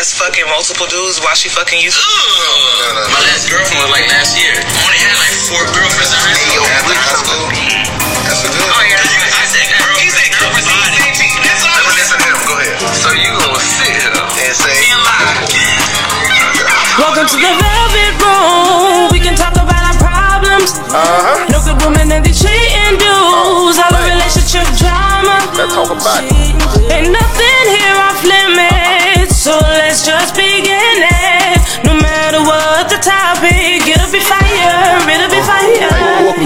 has fucking multiple dudes while she fucking you. My last girlfriend was like last year. I only had like four girlfriends in high school. After high school. That's a good. Oh yeah. I said He said girlfriends. He said cheating. That's all. Let me listen to him. Go ahead. So you gonna sit here and say, And lie. Welcome to the velvet room. We can talk about our problems. uh huh. No good woman and the cheating dudes. All the relationship drama. Let's talk about it. Ain't nothing here off limits. So let's just beginning. No matter what the topic, it'll be fire. It'll be fire.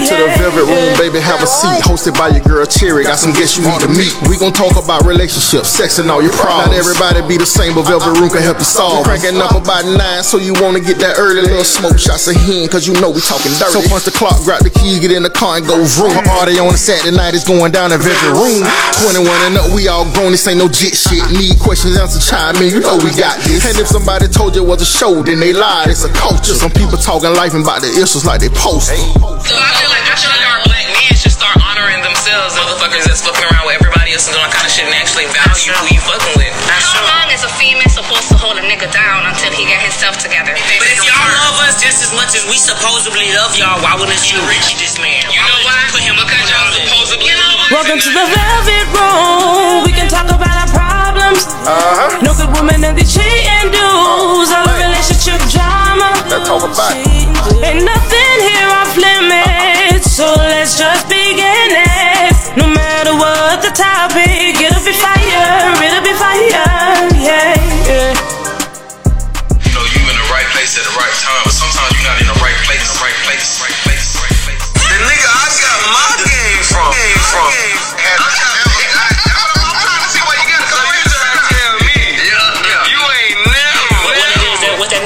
Welcome to the Velvet Room, baby. Have a seat. Hosted by your girl Cherry. Got some guests you need to meet. We gon' talk about relationships, sex, and all your problems. Not everybody be the same, but Velvet Room can help you solve. Cranking up about nine, so you wanna get that early little smoke shots of hen, cause you know we talking dirty. So punch the clock, grab the key, get in the car and go vroom. Party on a Saturday night, it's going down in Velvet Room. 21 and up, we all grown. This ain't no jit shit. Need questions, answer, chime in. You know we got this. And if somebody told you it was a show, then they lied. It's a culture. Some people talking life and about the issues like they post. So I feel like I feel like our black men should start honoring themselves, motherfuckers that's fucking around with everybody else and doing that kind of shit and actually value who you fucking with. How long is a female supposed to hold a nigga down until he get himself together? But if y'all love us just as much as we supposedly love y'all, why wouldn't you enrich this man? You know why? Put him Because y'all supposedly love us. Welcome to the velvet room. We can talk about our problems. Uh huh. No good woman and the cheating dudes. All the relationship drama. Let's talk about it. Ain't nothing here off limits. So let's just begin it. No matter what the topic, it'll be fire. It'll be fire. Yeah, yeah.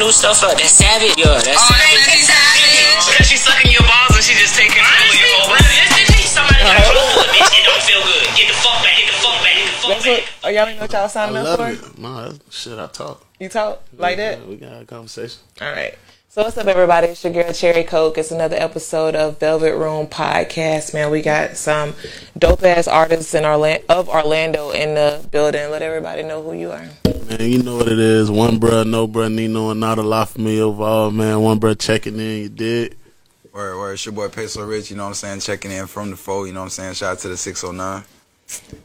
That, what that new stuff up? That savage? Yeah, that's Oh, that's Nancy Savage. Because she's sucking your balls and she just taking all of your whole Somebody got uh-huh. told, bitch, it don't feel good. Get the fuck back, get the fuck back, get the fuck That's back. what. Oh, y'all ain't know what y'all signing I up love for? it. No, that's shit I talk. You talk like that? We got a conversation. All right. So what's up, everybody? It's your girl Cherry Coke. It's another episode of Velvet Room Podcast. Man, we got some dope ass artists in Orlando of Orlando in the building. Let everybody know who you are. Man, you know what it is. One bruh, no bruh, Nino, and not a lot for me overall, man. One bruh checking in, you did. Word, word. It's your boy Peso Rich, you know what I'm saying? Checking in from the foe, you know what I'm saying? Shout out to the 609.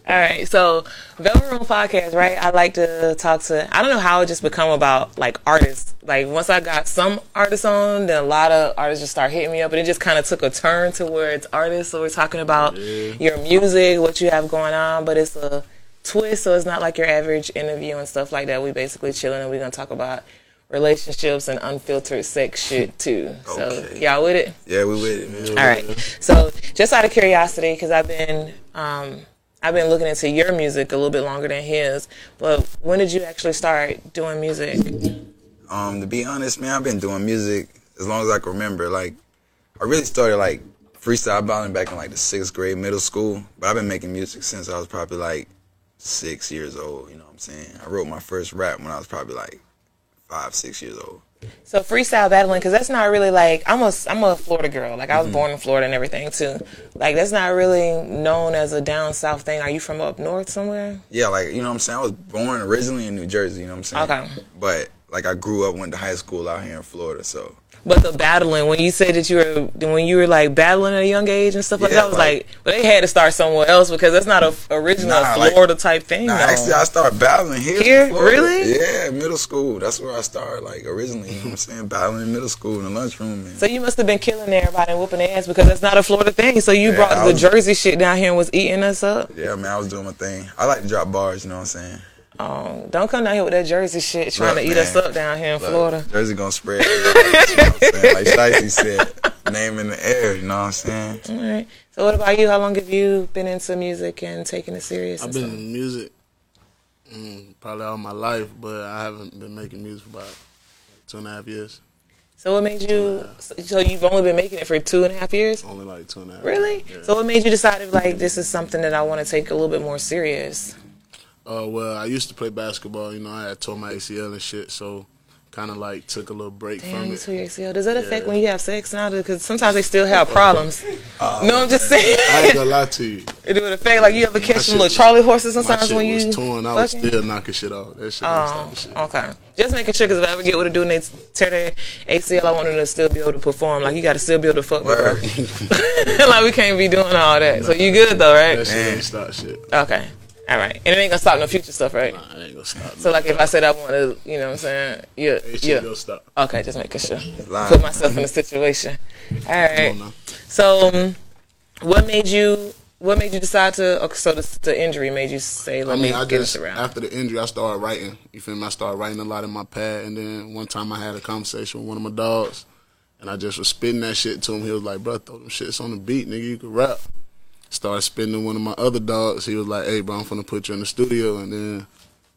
All right, so Velvet Room Podcast, right? I like to talk to. I don't know how it just become about like artists. Like once I got some artists on, then a lot of artists just start hitting me up, and it just kind of took a turn to where it's artists. So we're talking about your music, what you have going on, but it's a twist, so it's not like your average interview and stuff like that. We basically chilling, and we're gonna talk about relationships and unfiltered sex shit too. So y'all with it? Yeah, we with it, man. All right. So, just out of curiosity, because I've been um, I've been looking into your music a little bit longer than his. But when did you actually start doing music? Um, to be honest, man, I've been doing music as long as I can remember. Like, I really started like freestyle battling back in like the sixth grade, middle school. But I've been making music since I was probably like six years old. You know what I'm saying? I wrote my first rap when I was probably like five, six years old. So freestyle battling, because that's not really like I'm a I'm a Florida girl. Like I was mm-hmm. born in Florida and everything too. Like that's not really known as a down south thing. Are you from up north somewhere? Yeah, like you know what I'm saying. I was born originally in New Jersey. You know what I'm saying? Okay. But like I grew up, went to high school out here in Florida. So But the battling, when you said that you were, when you were like battling at a young age and stuff like Yeah, that, I was like- like, but they had to start somewhere else because that's not a original Nah, like- Florida type thing. Nah, though. actually, I started battling here. Here? Really? Yeah, middle school. That's where I started, like, originally. You know what I'm saying? Battling in middle school in the lunchroom. Man. So you must have been killing everybody and whooping ass because that's not a Florida thing. So you Yeah, brought I the was- Jersey shit down here and was eating us up. Yeah, man, I was doing my thing. I like to drop bars, you know what I'm saying? Um, don't come down here with that Jersey shit trying Look, to eat us up down here in Look, Florida. Jersey gonna spread. you know what I'm saying? Like Shicey said, name in the air, you know what I'm saying? All right. So what about you? How long have you been into music and taking it serious? I've been stuff? in music mm, probably all my life, but I haven't been making music for about two and a half years. So what made you? So you've only been making it for two and a half years? Only like two and a half. Really? Yeah. So what made you decide if like this is something that I want to take a little bit more serious? Uh, well, I used to play basketball. You know, I had tore my ACL and shit, so kind of like took a little break Damn, from you it. tore your ACL. Does that affect Yeah. when you have sex now? Because sometimes they still have problems. no, I'm just saying. I ain't gonna lie to you. it would affect like you ever My catch some shit- little Charlie horses My sometimes when you. was torn. I was fucking? still knocking shit off. That shit. Oh, shit. okay. Just making sure because if I ever get what to do and they tear their ACL, I want them to still be able to perform. Like you got to still be able to fuck with her. like we can't be doing all that. So you good though, right? That shit ain't stop shit. Okay. All right. And it ain't gonna stop no future stuff, right? Nah, I ain't gonna stop. So like if I said I want to, you know what I'm saying? Yeah. Ain't shit Yeah. gonna stop. Okay, just making sure. Lying. Put myself in a situation. All right. Come on now. So, um, what made you? What made you decide to? Okay, so the, the injury made you say, I "Let mean, me I get just this around." after the injury, I started writing. You feel me? I started writing a lot in my pad, and then one time I had a conversation with one of my dogs, and I just was spitting that shit to him. He was like, "Bro, throw them shits on the beat, nigga. You can rap." Started spending one of my other dogs. He was like, "Hey, bro, I'm gonna put you in the studio," and then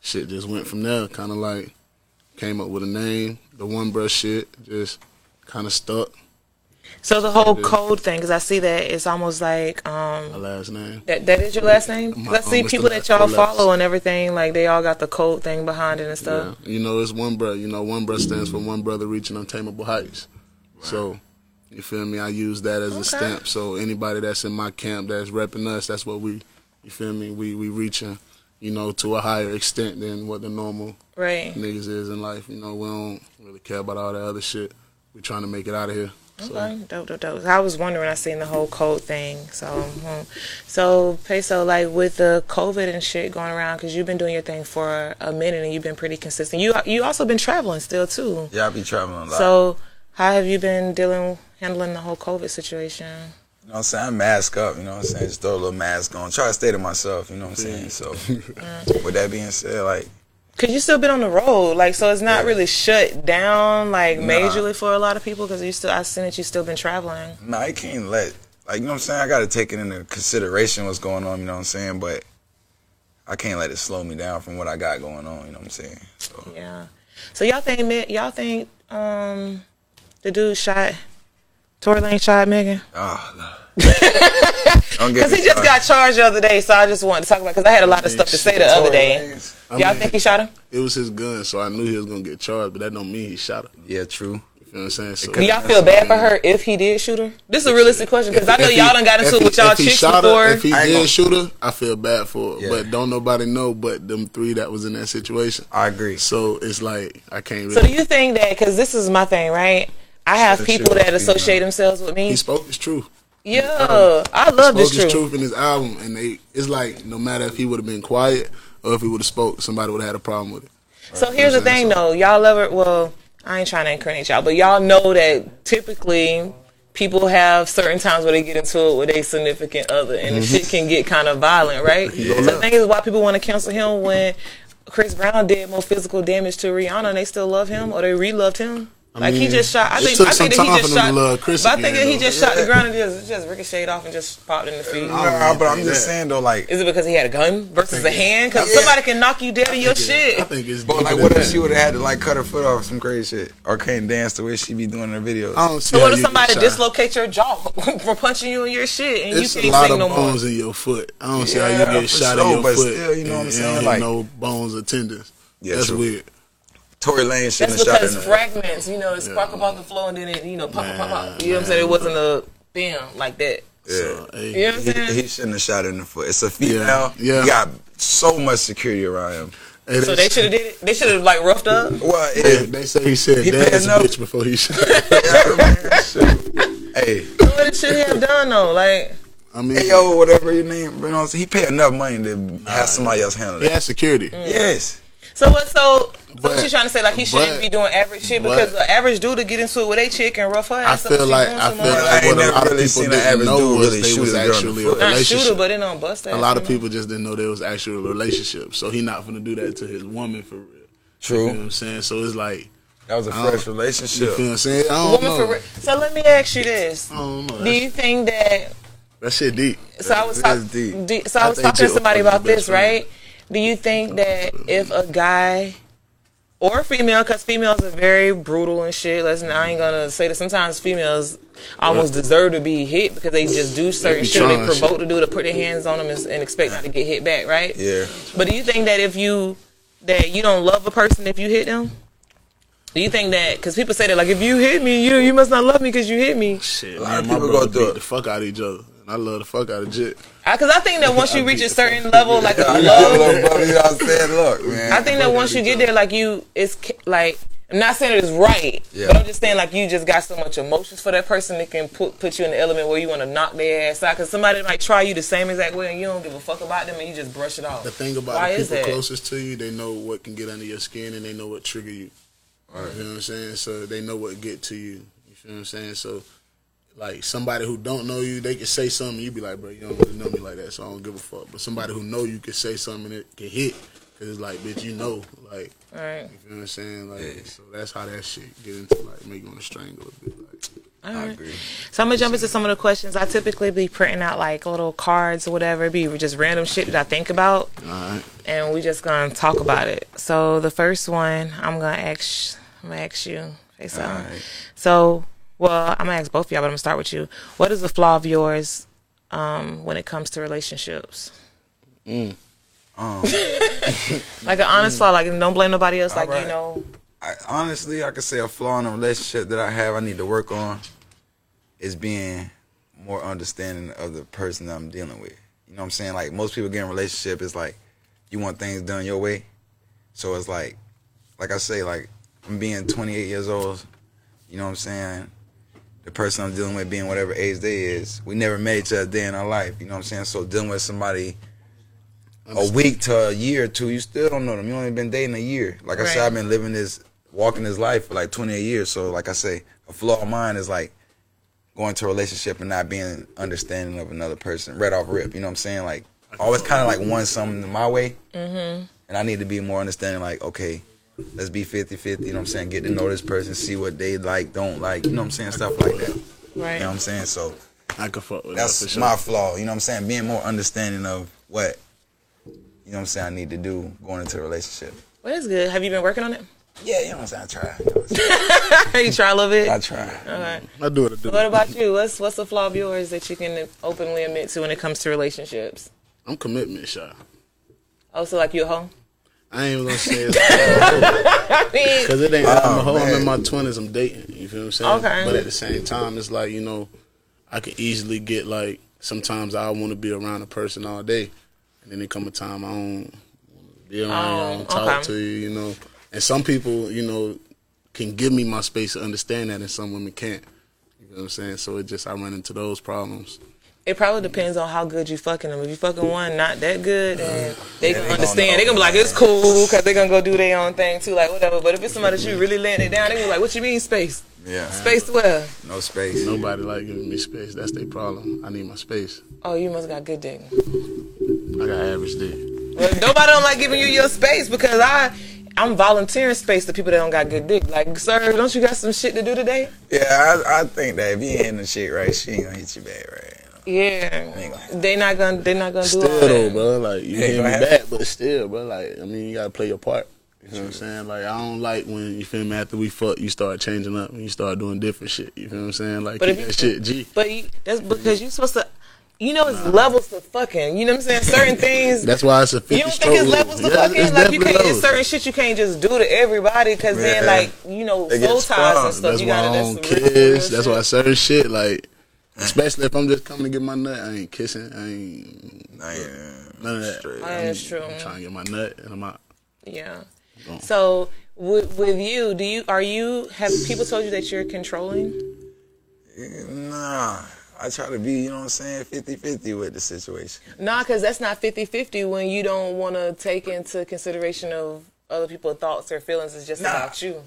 shit just went from there. Kind of like came up with a name. The one brush shit just kind of stuck. So the whole code thing, because I see that it's almost like um My last name. that that is your last name. My- I see people that y'all follow and everything, like they all got the code thing behind it and stuff. Yeah. You know, it's one brother. You know, one brother stands for one brother reaching untamable heights. So, you feel me? I use that as Okay. a stamp. So anybody that's in my camp that's repping us, that's what we. You feel me? We we reaching, you know, to a higher extent than what the normal Right. niggas is in life. You know, we don't really care about all that other shit. We trying to make it out of here. So, Okay, dope, dope, dope. I was wondering, I seen the whole code thing. So, hmm. so peso, like with the COVID and shit going around, because you've been doing your thing for a minute and you've been pretty consistent. You you also been traveling still too. Yeah, I be traveling a lot. So, how have you been dealing handling the whole COVID situation? You know what I'm saying? I mask up, you know what I'm saying? Just throw a little mask on. Try to stay to myself, you know what I'm saying? So, with that being said, like, Cause you still been on the road, like so it's not really shut down like Nah. majorly for a lot of people because you still I seen that you still been traveling. nah, I can't let, like, you know what I'm saying? I got to take it into consideration what's going on, you know what I'm saying? But I can't let it slow me down from what I got going on, you know what I'm saying? So, Yeah. So y'all think Me- y'all think um the dude shot Tory Lanez shot Megan? oh, no. Because he just got charged the other day, so I just wanted to talk about because I had a lot of stuff to say the other day. I Y'all mean, think he shot him? It was his gun, so I knew he was gonna get charged, but that don't mean he shot her. Yeah, true. You feel what I'm saying? So, Do y'all feel bad for her if he did shoot her? This is a realistic question because I know he- y'all done got into it with y'all if chicks shot before. Her, if he ain't did gonna- shoot her, I feel bad for her. Yeah. But don't nobody know but them three that was in that situation. I agree. So it's like I can't so do you think that because this is my thing, right? I have people that associate themselves with me. he spoke his truth. Yeah, um, I love spoke this his truth. truth in his album, and they it's like no matter if he would have been quiet or if he would have spoke, somebody would have had a problem with it. So here's the thing, though. Y'all ever? Well, I ain't trying to incriminate y'all, but y'all know that typically people have certain times where they get into it with a significant other, and the mm-hmm. shit can get kind of violent, right? So the thing is, why people want to cancel him when Chris Brown did more physical damage to Rihanna, and they still love him, or they re-loved him. Like he just shot. I think. took I think some that he just shot. to love Chris but I think that he though. just shot the ground and just, just ricocheted off and just popped in the feet. Nah, but I'm just saying, though, like, Is it because he had a gun versus a hand? Because Yeah. somebody can knock you dead in your I shit. I think it's. but like, what if she would have had to, like, cut her foot off some crazy shit? Or can't dance the way she be doing in her videos? I don't see So what if somebody shot. dislocate your jaw for punching you in your shit and It's you a can't sing no more? bones in your foot. I don't see how Yeah, you get shot in your foot. you know what I'm saying? Like- no bones or tendons. Yeah, That's weird. Tory Lanez shouldn't That's have shot because fragments, you know, it spark up off the floor and then it, you know, pop, pop, pop, pop. You know what I'm saying? It wasn't a bam like that. Yeah. So, hey, You know what I'm He, saying? he shouldn't have shot in the foot. It's a female. Yeah, yeah. He got so much security around him. hey, So they should have did it. They should have like roughed up. Well, They, yeah. they say he said He dad's paying a bitch before he shot. hey, what should he have done though? Like, I mean, hey, yo, whatever your name, you know, he paid enough money to have somebody else handle it. he that. has security. Mm. Yes. So what? So, so But- what you trying to say? Like he shouldn't but- be doing average shit but- because the average dude to get into it with a chick and rough her I ass. up, feel like I feel like what a lot of people didn't average know dude was really they was a girl in the actually a foot. Not relationship. shooter, but it don't bust ass. a lot of people just didn't know there was actually a relationship. So he not gonna do that to his woman for real. You True. know what I'm saying? So it's like That was a don't- fresh you relationship. feel what I'm saying? I don't Woman know. for re- so let me ask you this: I don't know. Do you think that that shit deep. So I was It talking. is deep. So I I was think talking to somebody about this, friend. right? Do you think that if a guy or a female, because females are very brutal and shit. Listen, I ain't gonna say that. Sometimes females almost deserve to be hit because they just do certain be shit they provoke shit. to do to put their hands on them and, and expect not to get hit back, right? Yeah. But do you think that if you that you don't love a person if you hit them? Do you think that because people say that like if you hit me, you you must not love me because you hit me? Shit, A lot man, of people brother go through beat the fuck out of each other. And I love the fuck out of Jit. Because I, think that once you reach a certain level, like of I love, love you know I'm saying? Look, man. I think that once you get there, like you, it's like I'm not saying it's right, Yeah. but I'm just saying like you just got so much emotions for that person that can put put you in the element where you want to knock their ass out. Because somebody might try you the same exact way and you don't give a fuck about them and you just brush it off. The thing about Why the people that? closest to you, they know what can get under your skin and they know what trigger you. You know what I'm saying? So they know what get to you. You feel what I'm saying? So like somebody who don't know you, they can say something, you'd be like, bro, you don't really know me like that, so I don't give a fuck. But somebody who know you can say something and it can hit, cause it's like, bitch, you know, like, Right. you feel what I'm saying? Like, so that's how that shit get into like make you want to strangle a bit. Like, All I agree. So I'm gonna jump into some of the questions. I typically be printing out like little cards or whatever, It be just random shit that I think about, all right, and we just gonna talk about it. So the first one, I'm gonna ask, I'm gonna ask you, face on. Alright. So, well, I'm gonna ask both of y'all, but I'm gonna start with you. What is the flaw of yours um, when it comes to relationships? Um, Like an honest flaw, like don't blame nobody else. Like you know, I, honestly, I could say a flaw in a relationship that I have, I need to work on, is being more understanding of the person that I'm dealing with. You know what I'm saying? Like most people get in a relationship, it's like you want things done your way. So it's like, like I say, like I'm being 28 years old. You know what I'm saying? The person I'm dealing with being whatever age they is. We never met each other a day in our life. You know what I'm saying? So dealing with somebody a week to a year or two, you still don't know them. You only been dating a year. Like I said, I've been living this, walking this life for like 28 years. So like I say, a flaw of mine is like going to a relationship and not being understanding of another person right off rip. You know what I'm saying? Like always kind of like want something my way, mm-hmm. and I need to be more understanding. Like okay, let's be 50-50, You know what I'm saying? Get to know this person, see what they like, don't like. You know what I'm saying? Stuff like that. right? You know what I'm saying? So I can fuck with that's that for sure. my flaw. You know what I'm saying? Being more understanding of what you know what I'm saying I need to do going into a relationship. Well, that's good. Have you been working on it? Yeah, you know what I'm saying? I try. you try a little bit. I try. All right. I do what I do. What about you? What's what's the flaw of yours that you can openly admit to when it comes to relationships? I'm commitment shy. Oh, also, like you at hoe? I ain't gonna say it's Because it ain't. I'm a Oh, hoe. I'm in my twenties. I'm dating. You feel what I'm saying? Okay. But at the same time, it's like you know, I can easily get like. Sometimes I want to be around a person all day, and then there come a time I don't wanna be around you, I Oh, don't talk okay. to you. You know, and some people, you know, can give me my space to understand that, and some women can't. You know what I'm saying? So it just I run into those problems. It probably depends on how good you fucking them. If you fucking one not that good, then mm. they Yeah, gonna they understand. gonna They gonna be like, it's cool because they gonna go do their own thing too, like whatever. But if it's somebody that you really laying it down, they gonna be like, what you mean space? Yeah. Space where? No space. Nobody like giving me space. That's their problem. I need my space. Oh, you must got good dick. I got average dick. Well, nobody don't like giving you your space because I. I'm volunteering space to people that don't got good dick. Like, sir, don't you got some shit to do today? Yeah, I, I think that if you ain't hitting the shit right, she ain't gonna hit you back right. Yeah, Ain't gonna- they not gonna they not gonna do Still all though, that. bro, like you Yeah, hit me back, but still, bro, like I mean, you gotta play your part. You know what I'm saying? Like I don't like when you feel me after we fuck, you start changing up and you start doing different shit. You feel what I'm saying? Like But keep if that you- shit, G. But you, that's because you're supposed to. You know, it's levels to fucking. You know what I'm saying? Certain things. That's why it's a 50 you don't think it's levels to Yeah, fucking? it's Like you can't. It's certain shit you can't just do to everybody because then, like you know, They get soul ties and stuff. That's you why gotta. I That's don't some real- real kiss. That's shit. why certain shit, like especially if I'm just coming to get my nut, I ain't kissing. I ain't Nah, yeah. none of that. Straight. Oh, that's true. I'm trying to get my nut and I'm out. Yeah. Boom. So with with you, do you are you have people told you that you're controlling? Nah, I try to be, you know what I'm saying, 50-50 with the situation. Nah, because that's not 50-50 when you don't want to take into consideration of other people's thoughts or feelings. It's just Nah. about you.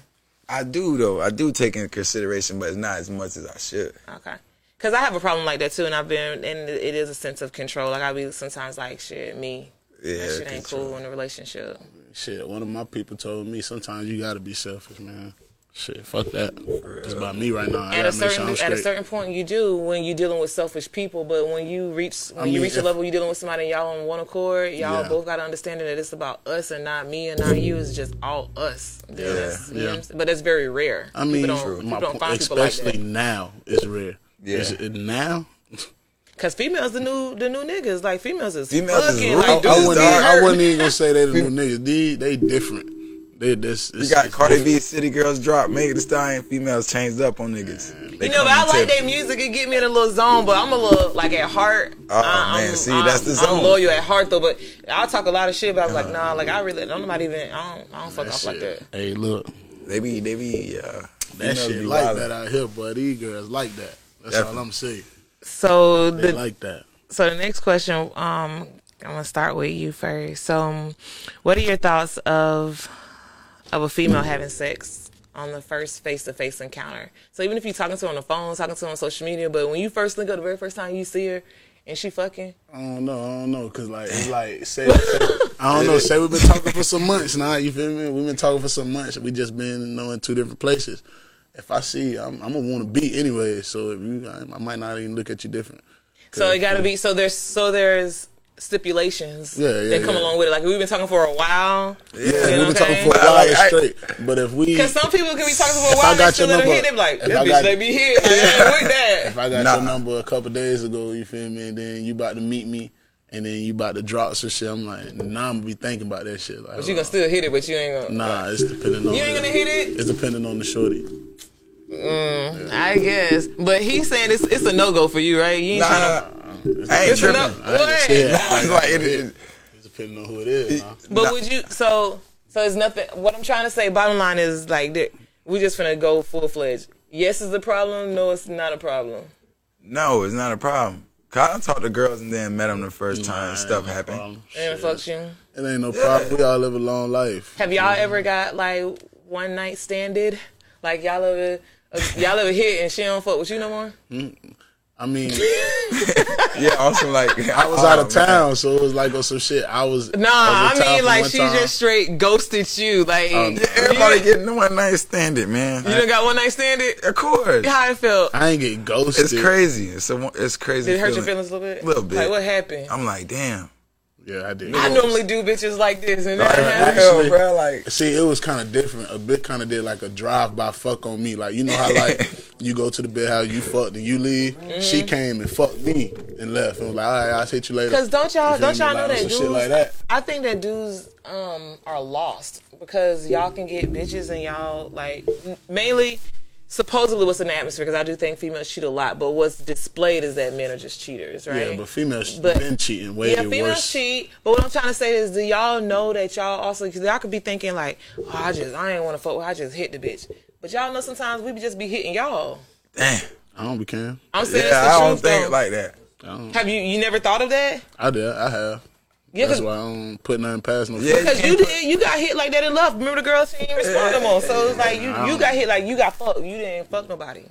I do though. I do take into consideration, but it's not as much as I should. Okay. Cause I have a problem like that too, and I've been, and it is a sense of control. Like I be sometimes like, shit, me, Yeah, that shit ain't control. cool in a relationship. Shit, one of my people told me sometimes you gotta be selfish, man. Shit, fuck that. It's about me right now. I At a gotta sure certain at a certain point, you do when you're dealing with selfish people. But when you reach when I you mean, reach a level you're dealing with somebody and y'all on one accord, y'all Yeah. both got to understand that it's about us and not me and not you. It's just all us. Then Yeah, you know yeah. what I'm? But that's very rare. I mean, people don't, people don't po- find people like especially that. now, it's rare. Yeah. Is it now? Cause females the new the new niggas. Like females is Females is fucking real. like I, dudes I, wouldn't get even, I hurt. wouldn't even gonna say they the new niggas. They, they different. They this. You got Cardi B, City Girls drop, Megan Thee Stallion, females changed up on niggas. They You know, but I like tip. their music. It get me in a little zone, but I'm a little like at heart. Oh, I- man, I'm, see, I'm, that's the zone. I'm loyal at heart though, but I'll talk a lot of shit. But I'm like, nah, like I really, I'm not even. I don't, I don't fuck off like that. Hey, look, They be, they be, uh, that shit be like wildin'. that out here, but these girls like that. That's all I'm saying. So They the like that. so the next question, um, I'm gonna start with you first. So, um, what are your thoughts of of a female having sex on the first face to face encounter? So even if you're talking to her on the phone, talking to her on social media, but when you first link up, the very first time you see her and she fucking, I don't know. I don't know. Cause like it's like say, say- I don't know. Say we've been talking for some months now. You feel me? We've been talking for some months. We just been you know in two different places. If I see, you, I'm, I'm gonna want to be anyway. So if you, I, I might not even look at you different. so it got to be. So there's so there's stipulations Yeah, yeah, that come yeah. along with it. Like we've been talking for a while. Yeah, we've been what I'm talking for a while Like, I- straight. But if we, Because some people can be talking for a If I while, they got still your let her number- hit. They be like, if this I bitch got- let me hit. Like, with that. if I got Nah. your number a couple days ago, you feel me, and then you about to meet me, and then you about to drop some shit, I'm like, nah, I'm gonna be thinking about that shit. Like, But you gonna still hit it, but you ain't gonna. Nah, it's depending on. You ain't gonna hit it? It's depending on the shorty. Mm, I guess, but he's saying it's it's a no go for you, right? You ain't Nah, trying to. I ain't It's a tripping. no. I ain't gonna What? say. It's like, it, it, It's depending on who it is. Nah. But Nah. would you? So so it's nothing. What I'm trying to say. Bottom line is like that. We just finna go full fledged. Yes, is a problem. No, it's not a problem. no, it's not a problem. Cause I talked to girls and then met them the first time Nah, and stuff ain't no happened. problem. And Shit. fucks you. It ain't no problem. We all live a long life. Have y'all ever got like one night standed? Like y'all ever y'all ever hit and she don't fuck with you no more? I mean, Yeah, also like I was out of town, so it was like on some shit. I was Nah, I, I was in town mean like she time. just straight ghosted you. Like Um, Yeah, everybody getting the one night standard, man. you done got one night stand it, of course. How it felt? I ain't get ghosted. It's crazy. It's a, it's crazy. Did it hurt your feelings a little bit? A Little bit. Like what happened? I'm like, damn. Yeah, I did. I normally do bitches like this, and Right, then actually- bro, like See, it was kind of different. A bit kind of did like a drive by fuck on me. Like you know how like you go to the bed house, you fucked and you leave. She came and fucked me and left and was like, all right, I'll hit you later. Because don't y'all don't y'all know Like, that dudes? shit like that. I think that dudes um are lost because y'all can get bitches and y'all like mainly supposedly what's in the atmosphere because I do think females cheat a lot, but what's displayed is that men are just cheaters, right? Yeah, but females But- been cheating way yeah, females worse. cheat. But what I'm trying to say is, do y'all know that y'all also because y'all could be thinking like, oh, I just I ain't want to fuck, with I just hit the bitch. But y'all know sometimes we be just be hitting y'all. damn. I don't be caring. I'm saying Yeah, I don't truth. think though. like that. I, don't, Have you you never thought of that? I did. I have. Yeah, That's 'cause- why I don't put nothing past no. Yeah, Because you did, you got hit like that in love. Remember the girl she didn't respond no more. So it's like you, you got hit like you got fucked. You didn't fuck nobody.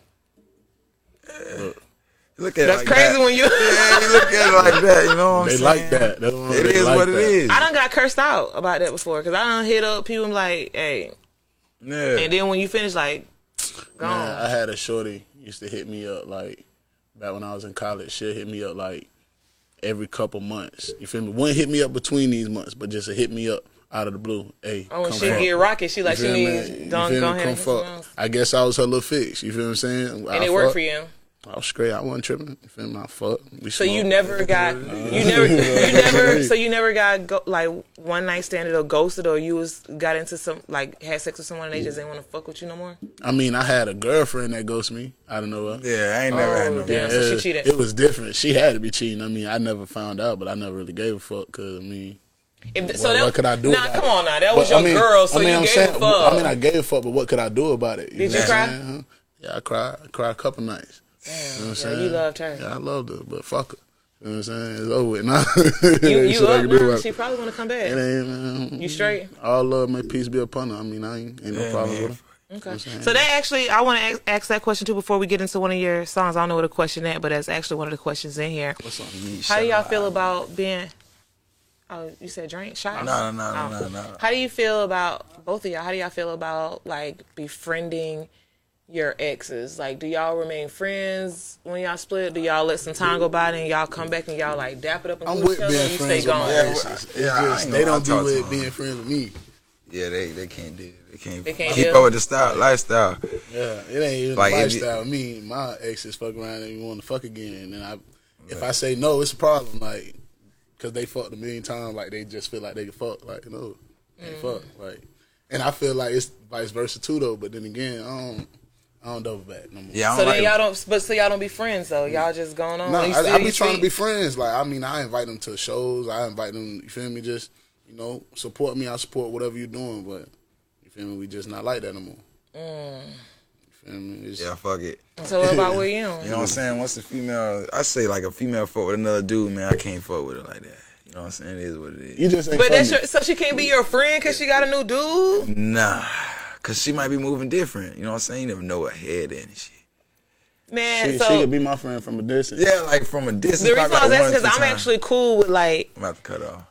Look at That's like crazy that. when you. Yeah, you look at it like that. You know what I'm saying? They saying? like that. They don't, It they is like what it that. is. I done got cursed out about that before because I done hit up people and be like, hey, Yeah. and then when you finish, like, gone. Man, I had a shorty used to hit me up like back when I was in college. She'll hit me up like every couple months. You feel me? Wouldn't hit me up between these months, but just to hit me up out of the blue. Hey, oh, when come she fuck. get rocket, she like she needs don't go ahead Come and get someone fuck. I guess I was her little fix. You feel what I'm saying? And it worked for you. I was straight. I wasn't tripping. You feel me? I fuck. We So you never got you never you never so you never got go, like one night standed or ghosted or you was got into some like had sex with someone and they just didn't want to fuck with you no more. I mean, I had a girlfriend that ghosted me out of nowhere. Yeah, I ain't never had Oh, no. damn. Yeah. so she it, cheated. It was different. She had to be cheating. I mean, I never found out, but I never really gave a fuck because I mean. If, so What, that, what could I do? Nah, about come on now. That But, was your I mean- girl, so I mean, you I'm gave saying, a fuck. I mean, I gave a fuck, but what could I do about it? Did you know cry? what Yeah, I cried. I cried a couple nights. You know what I'm saying? you loved her. Yeah, I loved her, but fuck her. You know what I'm saying? It's over with now. You, you shit up now? about. She probably want to come back. It ain't, man. You straight? All love, may peace be upon her. I mean, I ain't, ain't no Yeah, problem man. with her. Okay. I'm? So that actually, I want to ask, ask that question too before we get into one of your songs. I don't know what the question at, but that's actually one of the questions in here. What's up? Me? How do y'all feel about being? Oh, you said drink shots? No, no, no, Oh. no, no, no. How do you feel about both of y'all? How do y'all feel about like befriending your exes? Like, do y'all remain friends when y'all split? Do y'all let some time go by and y'all come back and y'all like dap it up and I'm with each other, or being you stay friends with my gone? exes. It's Yeah, just, they don't I be talk to with them. being friends with me. Yeah, they they can't do it. They can't, They can't keep do up with the style lifestyle. Yeah, it ain't even Like, like, if lifestyle. Me, my exes fuck around and want to fuck again, and I, if I say no, it's a problem. Like, cause they fucked a million times. Like they just feel like they can fuck. Like no, they Mm. fuck. Like And I feel like it's vice versa too, though. But then again, I don't, I don't double back no more. Yeah, I So don't then like y'all don't, but so y'all don't be friends though. Y'all just going on. No, You I, still- I be you trying to be friends. Like, I mean, I invite them to shows. I invite them. You feel me? Just you know, support me. I support whatever you're doing. But you feel me? We just not like that no more. Mm. You feel me? It's, Yeah, fuck it. So what about with you? You know what I'm saying? Once a female, I say like a female fuck with another dude, man, I can't fuck with her like that. You know what I'm saying? It is what it is. You just ain't But that's your, so she can't be your friend because she got a new dude. Nah, cause she might be moving different. You know what I'm saying? You never know what head in and shit. Man, She, so she could be my friend from a distance. Yeah, like from a distance. the reason probably I was asking because I'm times. actually cool with like I'm about to cut off.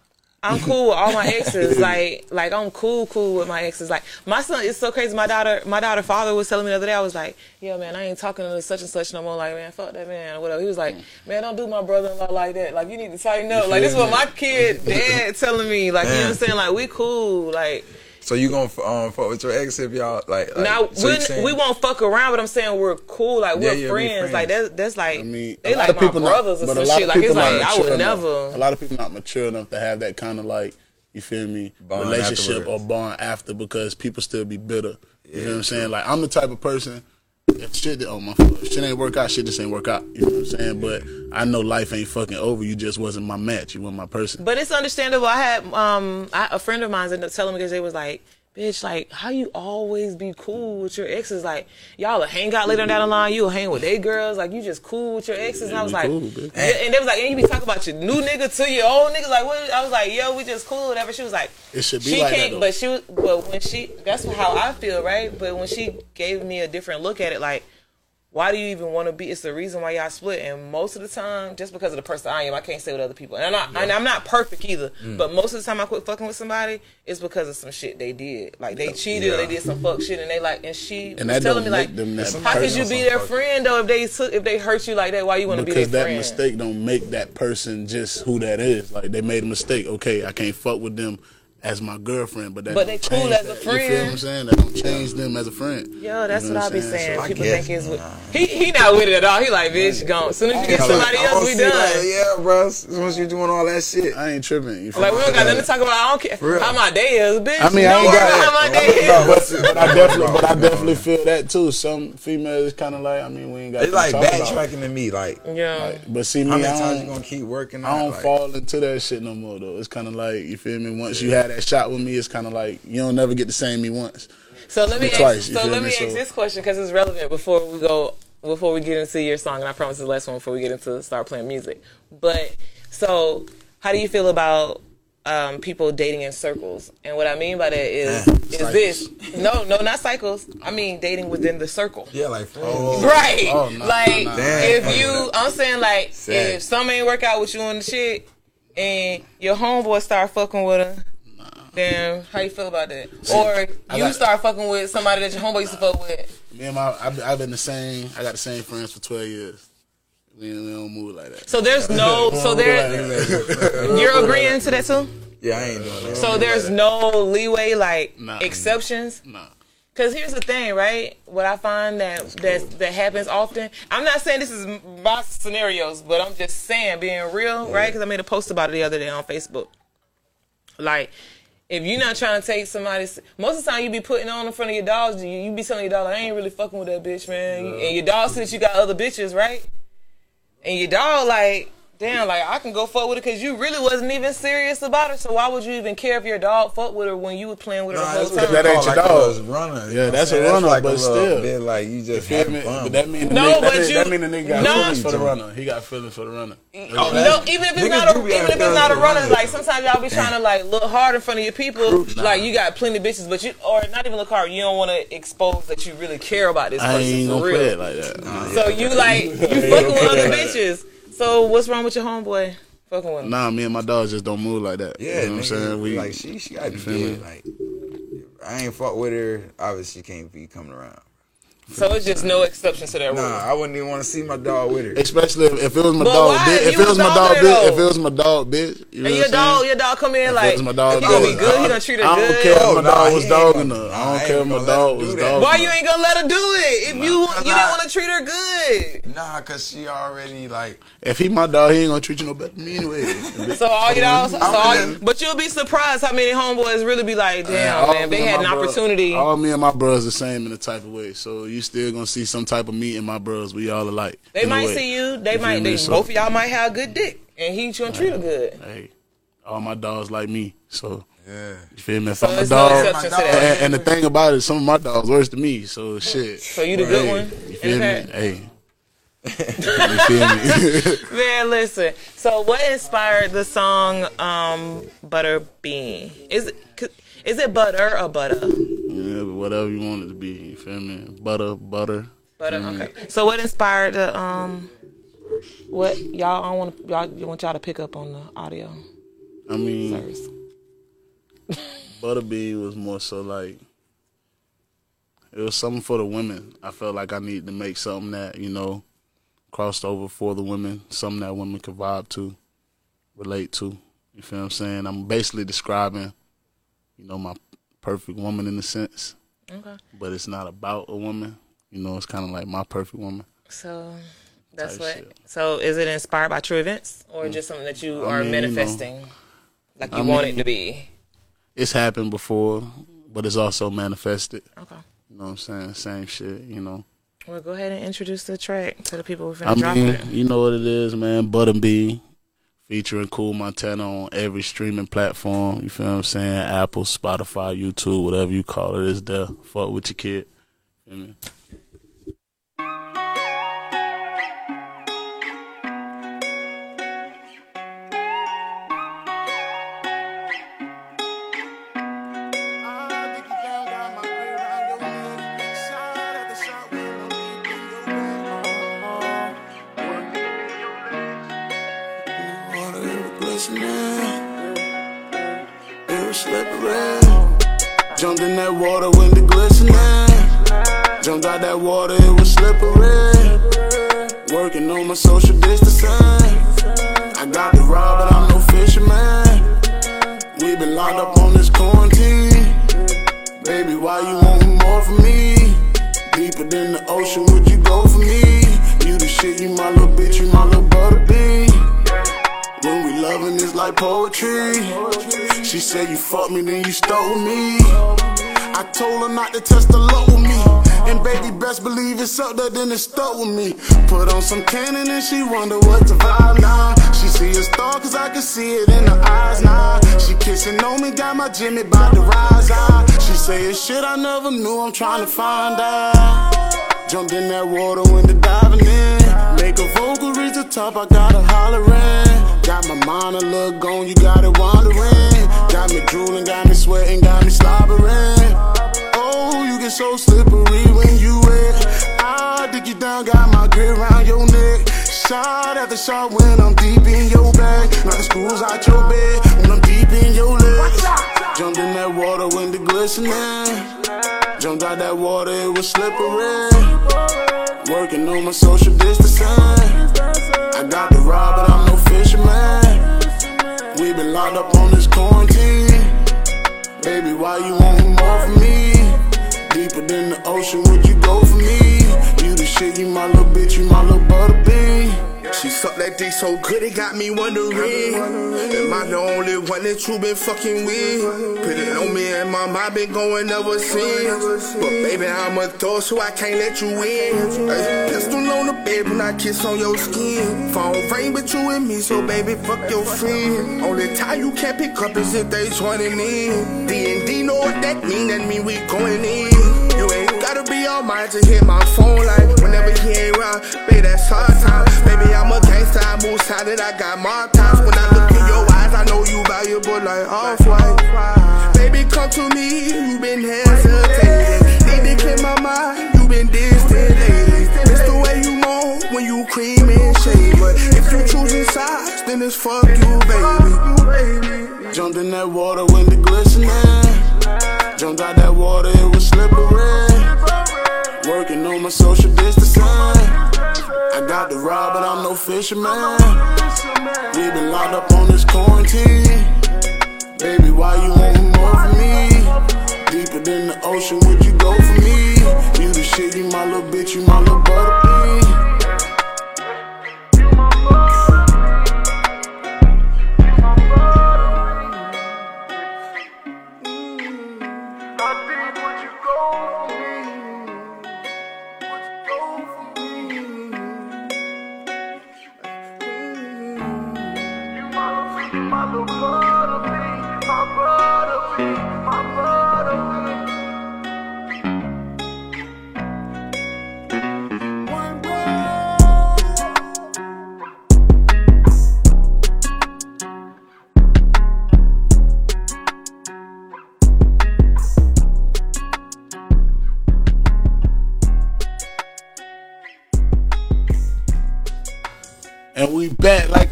I'm cool with all my exes. like like I'm cool cool with my exes. Like my son is so crazy. My daughter my daughter father was telling me the other day. I was like, yo man, I ain't talking to such and such no more. Like man, fuck that man or whatever. He was like, man, don't do my brother-in-law like that. Like you need to tighten up. Like this is what my kid dad telling me. Like you Man. saying? Like we cool. Like So you gonna um, fuck with your ex if y'all like? like now so we, saying- we won't fuck around, but I'm saying we're cool. Like we're yeah, we friends. friends. Like that's that's like I mean, they like my people brothers not, or but a some lot shit. of Like it's people like not I mature would enough. never. A lot of people not mature enough to have that kind of like you feel me Bond relationship afterwards. or bond after because people still be bitter. You know what I'm saying? Like I'm the type of person. If shit, oh my, shit ain't work out, shit just ain't work out. You know what I'm saying? But I know life ain't fucking over. You just wasn't my match. You weren't my person. But it's understandable. I had um I, a friend of mine ended up telling me because they was like, "Bitch, like how you always be cool with your exes? Like y'all will hang out later down the line. You'll hang with they girls. Like you just cool with your exes." And I was like, cool, and they was like, "And you be talking about your new nigga to your old nigga? Like what?" I was like, "Yo, we just cool, whatever." She was like, It should be she like that, can't, though. but she was, but when she, that's how I feel, right? But when she gave me a different look at it, like, why do you even want to be? It's the reason why y'all split, and most of the time, just because of the person I am, I can't stay with other people, and I'm not, and I'm not perfect either. Mm. But most of the time, I quit fucking with somebody, it's because of some shit they did, like they cheated, or they did some fuck shit, and they like, and she And was telling me like, how could you be their friend though if they took, if they hurt you like that? Why you want to be their because that mistake don't make that person just who that is. Like they made a mistake. Okay, I can't fuck with them as my girlfriend, but that But don't they cool as a that. You feel what friend. I'm saying? That don't change them as a friend. Yo, that's You what know I be I'm saying. So People guess- think it's with he he not with it at all. He like bitch gone. As soon as you get somebody like, else, we done. Like, yeah, bro. As soon as you doing all that shit, I ain't tripping. You feel Like we don't got nothing to talk about. I don't care real. how my day is, bitch. I mean, I don't ain't got about how my day is. No, but, but I definitely, but I definitely feel that too. Some females kind of like, I mean, we ain't got. it's like talk about backtracking to me. Like, Yeah. But see me, how many I times you don't, gonna keep working? I don't fall into that shit no more though. It's kind of like you feel me. Once you had that shot with me, it's kind of like you don't never get to say me once. So let me Twice, ask, so let me? me So- ask this question because it's relevant before we go before we get into your song, and I promise it's the last one before we get into start playing music. But so, how do you feel about um, people dating in circles? And what I mean by that is is this? No, no, not cycles. I mean dating within the circle. Yeah, like friends. Right. Oh, nah, like if you I'm saying like Sad. if something ain't work out with you and the shit and your homeboy start fucking with her, then how you feel about that? Or you got- start fucking with somebody that your homeboy used to fuck with. Me and my, I've, I've been the same. I got the same friends for twelve years. We, we don't move like that. So there's no so there you're agreeing to that too? Yeah, I ain't doing that. So there's no leeway like Nah. exceptions? Nah. Cause here's the thing, right? What I find that that that happens often. I'm not saying this is my scenarios, but I'm just saying being real, right? Because I made a post about it the other day on Facebook. Like, if you're not trying to take somebody's, most of the time you be putting on in front of your dogs, you, you be telling your dog, like, I ain't really fucking with that bitch, man. And your dog says you got other bitches, right? And your dog like, damn, like I can go fuck with her because you really wasn't even serious about her. So why would you even care if your dog fucked with her when you were playing with her Nah, the that's whole what time? That they ain't call your like dog. a runner. you Yeah, that's what I'm a saying? runner, like but a little still. bit like you just Feel having me? fun. But that mean the No, nigga, but that, you- that mean the nigga got No. feelings for the runner. He got feelings for the runner. Oh, no, even if it's Niggas not a, do be even if having it's not a feelings for runner, runners, like though. sometimes y'all be trying to like look hard in front of your people, like you got plenty of bitches, but you or not even look hard. You don't want to expose that you really care about this I person ain't for gonna real. play it like that. So you like you fucking with other bitches. So what's wrong with your homeboy fucking with him? Nah, me and my dogs just don't move like that. Yeah, you know what I'm saying? We like she, she got to be dead. Like I ain't fuck with her. Obviously, she can't be coming around. So it's just no exceptions to that rule. Nah, I wouldn't even want to see my dog with her. Especially if, if it was my But dog, why? bitch. If You it was was my dog, dogging bitch. If it was my dog, bitch. You know and what your I'm dog, saying? your dog come in If like, was my dog, he gonna be bitch, good. I- He gonna treat her good. I don't care if my nah, dog he was ain't dogging gonna- her. I I don't ain't care if my gonna let dog him do was that. dogging Why you ain't gonna let her do it? If you you Cause didn't want to treat her good. Nah, cause she already like. If he my dog, he ain't gonna treat you no better than me anyway. So all you know, so all, but you'll be surprised how many homeboys really be like, damn, man, if they had an opportunity. all me and my bros the same in a type of way. So you still gonna see some type of me and my bros. We all alike. They might way. see you. They You might. feel They. So, both of y'all might have a good dick, and he gonna treat her good. Hey, all my dogs like me. So Yeah. you feel me? If So I'm a there's no dog, exceptions to and, and the thing about it, some of my dogs worse than me. So shit. So you the good Hey, one You feel the me? Hey. you feel me? Man, listen. So, what inspired the song um, "Butter Bean"? Is it is it butter or butter? yeah, whatever you want it to be. You feel me? Butter, butter. Butter. Okay. So, what inspired the um? What y'all? I want y'all. You want y'all to pick up on the audio I mean, service. Butterbean was more so like it was something for the women. I felt like I needed to make something that you know crossed over for the women, something that women could vibe to, relate to. You feel what I'm saying? I'm basically describing, you know, my perfect woman in a sense, Okay. but it's not about a woman. You know, it's kind of like my perfect woman. So. That's what. shit. So, is it inspired by true events, or just something that you I are mean, you know, manifesting, like you I want mean- it to be? It's happened before, but it's also manifested. Okay. You know what I'm saying? Same shit. You know. Well, go ahead and introduce the track to the people who I drop mean, it. you know what it is, man. Butterbean featuring Cool Montana on every streaming platform. You feel what I'm saying? Apple, Spotify, YouTube, whatever you call it, is there. Fuck with your kid. Feel me? Jumped in that water when the glistening. Jumped out that water, it was slippery. Working on my social distancing. I got the rod, but I'm no fisherman. We been locked up on this quarantine. Baby, why you want more from me? Deeper than the ocean, would you go for me? You the shit, you my little bitch, you my little butterbean. We loving is like poetry. She said you fuck me, then you stole me. I told her not to test the low with me. And baby, best believe it's up there, then it stuck with me. Put on some cannon and she wonder what the vibe now. She see a star cause I can see it in her eyes now. She kissing on me, got my Jimmy by the rise out. She say shit I never knew, I'm trying to find out. Jumped in that water when the diving in. Make a vocal top, I gotta hollering. Got my mind a little gone, you got it wandering. Got me drooling, got me sweating, got me slobbering. Oh, you get so slippery when you wet. I dig you down, got my grip around your neck. Shot after shot when I'm deep in your bag. Knock the screws out your bed when I'm deep in your legs. Jumped in that water when the glistening. Jumped out that water, it was slippery. Working on my social distancing. I got the rod, but I'm no fisherman. We been locked up on this quarantine. Baby, why you want more from me? Deeper than the ocean, would you go for me? You the shit, you my little bitch, you my little butterbean. She sucked that dick so good it got me wondering. Am I the only one that you been fucking with? Put it on me and mom, I been going ever since. But baby, I'm a thug so I can't let you in. Ay, Pistol on the bed when I kiss on your skin. Phone ring with you and me so baby fuck your friend. Only time you can't pick up is if they joining in. D&D know what that mean, that mean we going in. You ain't gotta be on mine to hit my phone like whenever he ain't around. Baby, that's hard time Baby, I'm a gangster, I move solid, I got more times When I look in your eyes, I know you valuable like off-white Baby, come to me, you been hesitating. Need to clear my mind, you been distant. Lately It's the way you moan when you cream and shade But if you choosing sides, then it's fuck you, baby. Jumped in that water when the glistening. Jumped out that water, it was slippery. Working on my social distancing. I got the rod, but I'm no fisherman. We been locked up on this quarantine. Baby, why you want more from me? Deeper than the ocean, would you go for me? You the shit, you my little bitch, you my little butterbean.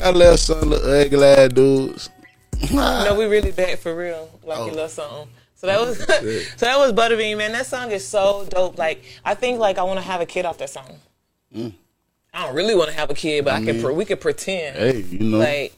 I left some little ugly ass dudes. no, we really back for real. Like Oh. you love something. So that was so that was Butterbean, man. That song is so dope. Like I think like I want to have a kid off that song. Mm. I don't really want to have a kid, but I, I can. mean, Pre- we could pretend. Hey, you know. like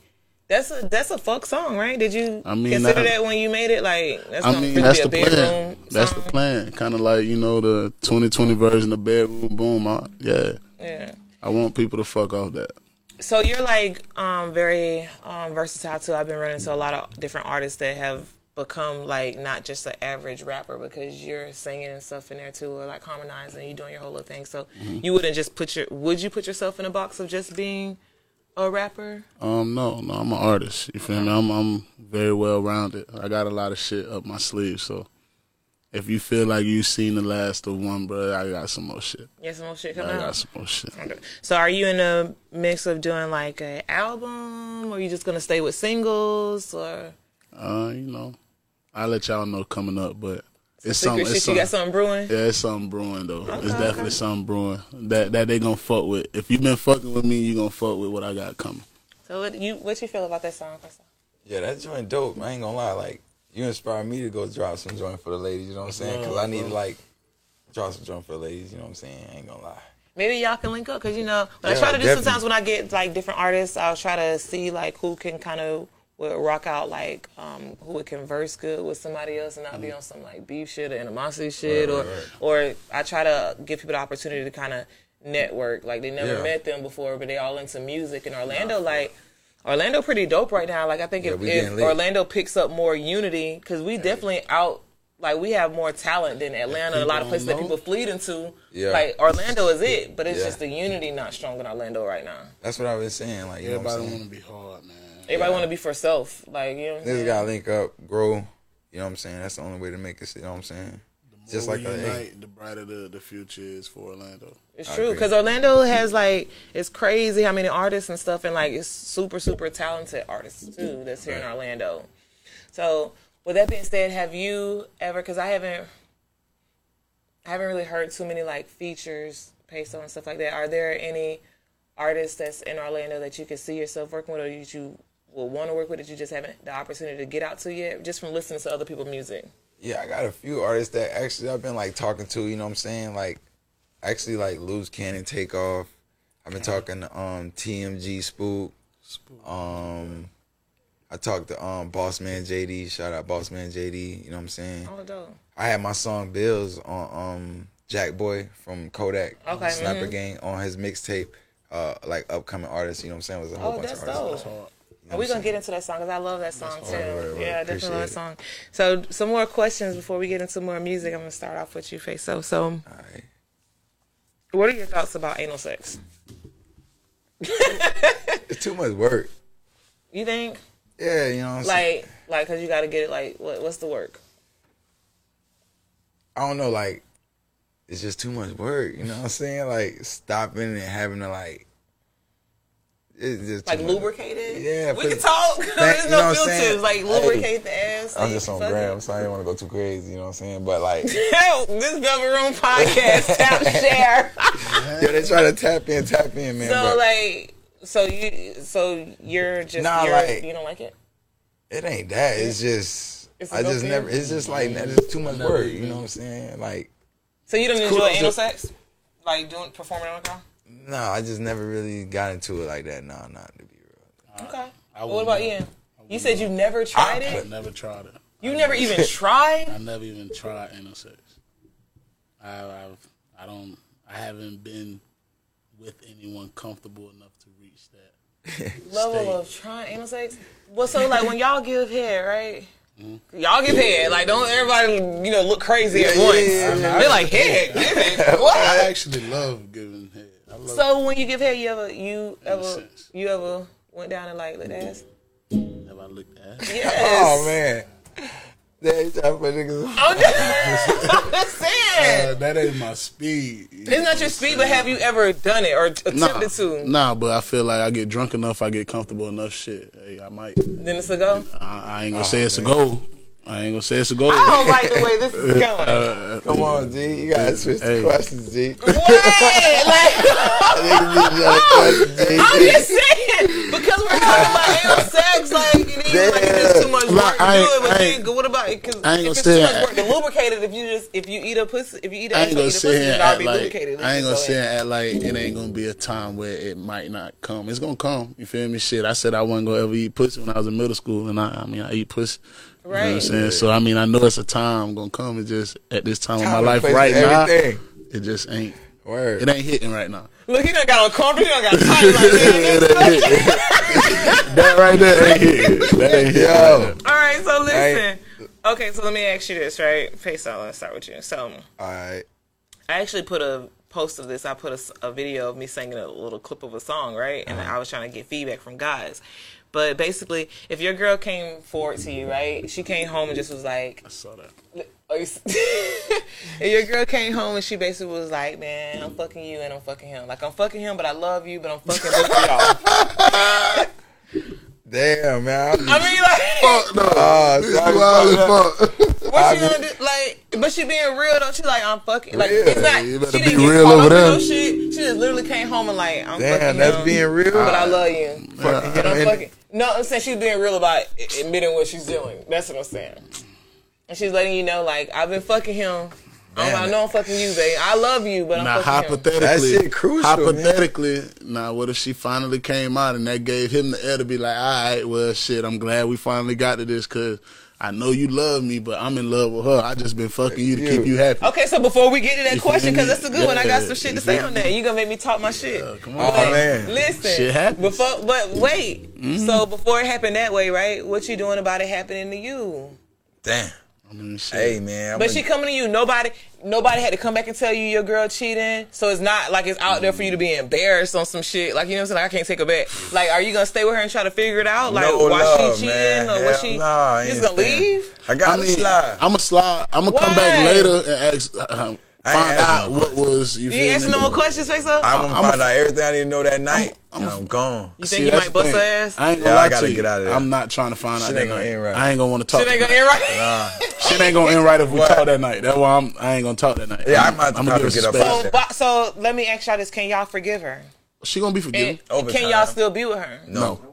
that's a that's a fuck song, right? Did you I mean, consider I- that when you made it? Like that's I mean, that's be the a bedroom. plan. That's the plan. Kind of like you know the 2020 version of bedroom boom. I, yeah, Yeah. I want people to fuck off that. So you're like um, very um, versatile too. I've been running into a lot of different artists that have become like not just an average rapper because you're singing and stuff in there too, or like harmonizing. You're doing your whole little thing. So Mhm. you wouldn't just put your. Would you put yourself in a box of just being a rapper? Um, no, no, I'm an artist. You feel me? I'm I'm very well rounded. I got a lot of shit up my sleeve. So if you feel like you've seen the last of one, bro, I got some more shit. Yeah, some more shit coming I coming got some more shit. So are you in the mix of doing like an album, or you just gonna stay with singles, or Uh, you know, I'll let y'all know coming up, but it's secret something. It's shit? You got something brewing? Yeah, it's something brewing though. it's definitely okay. something brewing that that they gonna fuck with. If you been fucking with me, you gonna fuck with what I got coming. So what you what you feel about that song? Yeah, that joint dope. I ain't gonna lie. Like, you inspired me to go drop some joint for the ladies. You know what I'm saying? Because I need to like drop some joint for the ladies. You know what I'm saying? I ain't gonna lie. Maybe y'all can link up because you know what I try to do definitely. sometimes when I get like different artists, I'll try to see like who can kind of will rock out like um who would converse good with somebody else and not be on some like beef shit or animosity shit Mm-hmm. Right, or right, right. or I try to give people the opportunity to kind of network like they never Yeah. met them before but they all into music in Orlando like Orlando pretty dope right now like I think Yeah, if, if. Orlando picks up more unity because we definitely out like we have more talent than Atlanta and a lot of people places that people flee into Yeah. like Orlando is it, but it's Yeah. just the unity not strong in Orlando right now. That's what I was saying. Like, you know what I'm Everybody wanna be hard, man. Everybody want to be for self, like you know. What I'm gotta link up, grow. You know what I'm saying? That's the only way to make it. You know what I'm saying? Just like we a, hey, unite, the brighter the, the future is for Orlando. It's true because Orlando has like it's crazy how many artists and stuff, and like it's super super talented artists too that's here in Orlando. So with that being said, have you ever? Because I haven't, I haven't really heard too many like features, peso and stuff like that. Are there any artists that's in Orlando that you could see yourself working with, or that you will want to work with that you just haven't the opportunity to get out to yet, just from listening to other people's music? Yeah, I got a few artists that actually I've been like talking to, you know what I'm saying? Like actually like Loose Cannon Takeoff. I've been talking to um TMG Spook. Um I talked to um Boss Man JD, shout out Boss Man JD, you know what I'm saying? Oh, dope. I had my song Bills on um Jack Boy from Kodak Okay, Sniper mhm. Gang on his mixtape. Uh like upcoming artists, you know what I'm saying? It was a whole Oh, bunch that's of artists. dope. You know Are we I'm gonna get into that song because I love that song too. right, right. Yeah, I definitely love that song. So some more questions before we get into more music. I'm gonna start off with you, Face. So, so Alright. Um, what are your thoughts about anal sex? It's too much work. You think Yeah, you know what I'm saying? like like because you got to get it like what, what's the work? I don't know, like it's just too much work. You know what I'm saying? Like stopping and having to like it's just Like lubricated? Yeah, we can talk. Thank- There's no what saying? filters. Like Hey, lubricate the ass. I'm just on fuck gram, so I didn't want to go too crazy. You know what I'm saying? But like, Help! This Velvet Room podcast tap share. yeah, they try to tap in, tap in, man. so but like, so you, so you're just Nah, you're, like- you don't like it. it ain't that. It's just It's a I just never. It's just like it's too much work. You know what I'm saying? Like So you don't enjoy cool. anal sex? Like doing performing on a car? No, I just never really got into it like that. No, not to be real. Okay. I what about Ian? You said you never tried I it. never tried it. You never even tried. I never even tried anal sex. I, I've, I don't. I haven't been with anyone comfortable enough to reach that. level state. of trying anal sex. Well, so like when y'all give head, right? Mm-hmm. Y'all give head. Like don't everybody you know look crazy at once. They're like head. give it. I actually love giving head. I love So when you give head, you ever you ever sense. you ever went down and like licked ass? Have I looked at? Yes. Oh man. Yeah, you trying to niggas. I'm just, I'm just saying. Uh, that ain't my speed. It's not your speed, but have you ever done it or attempted Nah, to? nah, but I feel like I get drunk enough, I get comfortable enough. Shit, hey, I might. Then it's a go. I, I ain't gonna say it's a goal. I ain't gonna say it's a goal. I don't like the way this is going. Uh, Come on, G. You gotta switch Hey. the questions, G. What? Like, I'm just saying because we're talking about anal sex, like it ain't like it's too much work Like, to do it. But I then, what about it? Because I ain't if gonna it's say too much it. work to lubricate it, if you just if you eat a pussy, if you eat I ass, ain't gonna eat a sit pussy, here it and ought act like lubricated. I ain't gonna Let's sit just and act like it ain't gonna be a time where it might not come. It's gonna come. You feel me? Shit, I said I wasn't gonna ever eat pussy when I was in middle school, and I, I mean I eat pussy. You know what I'm Right. saying? So I mean I know it's a time gonna come. It's just at this time, of my Time and life place right and now, everything. it just ain't. Word. It ain't hitting right now. Look, he done got on comfort. He done got tight. Like, man, It ain't hitting. that right there ain't hitting. That ain't hitting. Yo. All right, so Hey. listen. Okay, so let me ask you this, right? Face out. Let's start with you. So, All right. I actually put a post of this. I put a video of me singing a little clip of a song, right? And uh-huh. I was trying to get feedback from guys. But basically, if your girl came forward to you, right? She came home and just was like, I saw that. you s- and your girl came home and she basically was like, man, I'm fucking you and I'm fucking him. Like, I'm fucking him, but I love you, but I'm fucking both of y'all. Damn, man. I mean, like, Fuck no. This sorry wild as fuck. What she gonna do? Like, but she being real though. She like, I'm fucking. Like, it's not. you She better didn't be get real caught over there. no shit. She just literally came home and like, I'm Damn, fucking that's him, being real. But I love you. Fucking And I'm him. fucking. No, I'm saying she's being real about admitting what she's doing. That's what I'm saying. And she's letting you know, like, I've been fucking him. I'm, I Damn. know I'm fucking you, babe. I love you, but I'm Now, fucking him. hypothetically, That shit crucial, man. hypothetically, now what if she finally came out and that gave him the air to be like, all right, well, shit, I'm glad we finally got to this because I know you love me, but I'm in love with her. I just been fucking you to keep you happy. Okay, so before we get to that You question, because that's a good one, I got some shit to you say on that. You gonna make me talk my shit. come on. Oh, man. Listen, Shit happens. Before, but wait. Mm-hmm. So before it happened that way, right? What you doing about it happening to you? Damn. I. Hey, man. I'm But a- she coming to you. Nobody, nobody had to come back and tell you your girl cheating. So it's not like it's out there for you to be embarrassed on some shit. Like you know what I'm saying? Like, I can't take her back. Like, are you gonna stay with her and try to figure it out? Like, No why love, she cheating man. or what Hell she? nah, I you just gonna leave? I I got to mean, slide. I'm gonna slide. I'm gonna come back later and ask, uh, I find out no what was you. You feel answer no more questions, face up. I'm gonna find out everything I need to know that night. and I'm gone. You See, think you might bust her ass? I ain't gonna Yeah, I gotta to you. get out of there. I'm not trying to find out. Shit that ain't gonna night. end right. I ain't gonna want to talk. Shit ain't gonna night. end right. Nah. Shit ain't gonna end right if we talk that night. That's why I'm. I ain't gonna talk that night. Yeah, I I'm, might have to I'm gonna get up respect. So, so let me ask y'all this: Can y'all forgive her? She gonna be forgiven. And can y'all still be with her? No.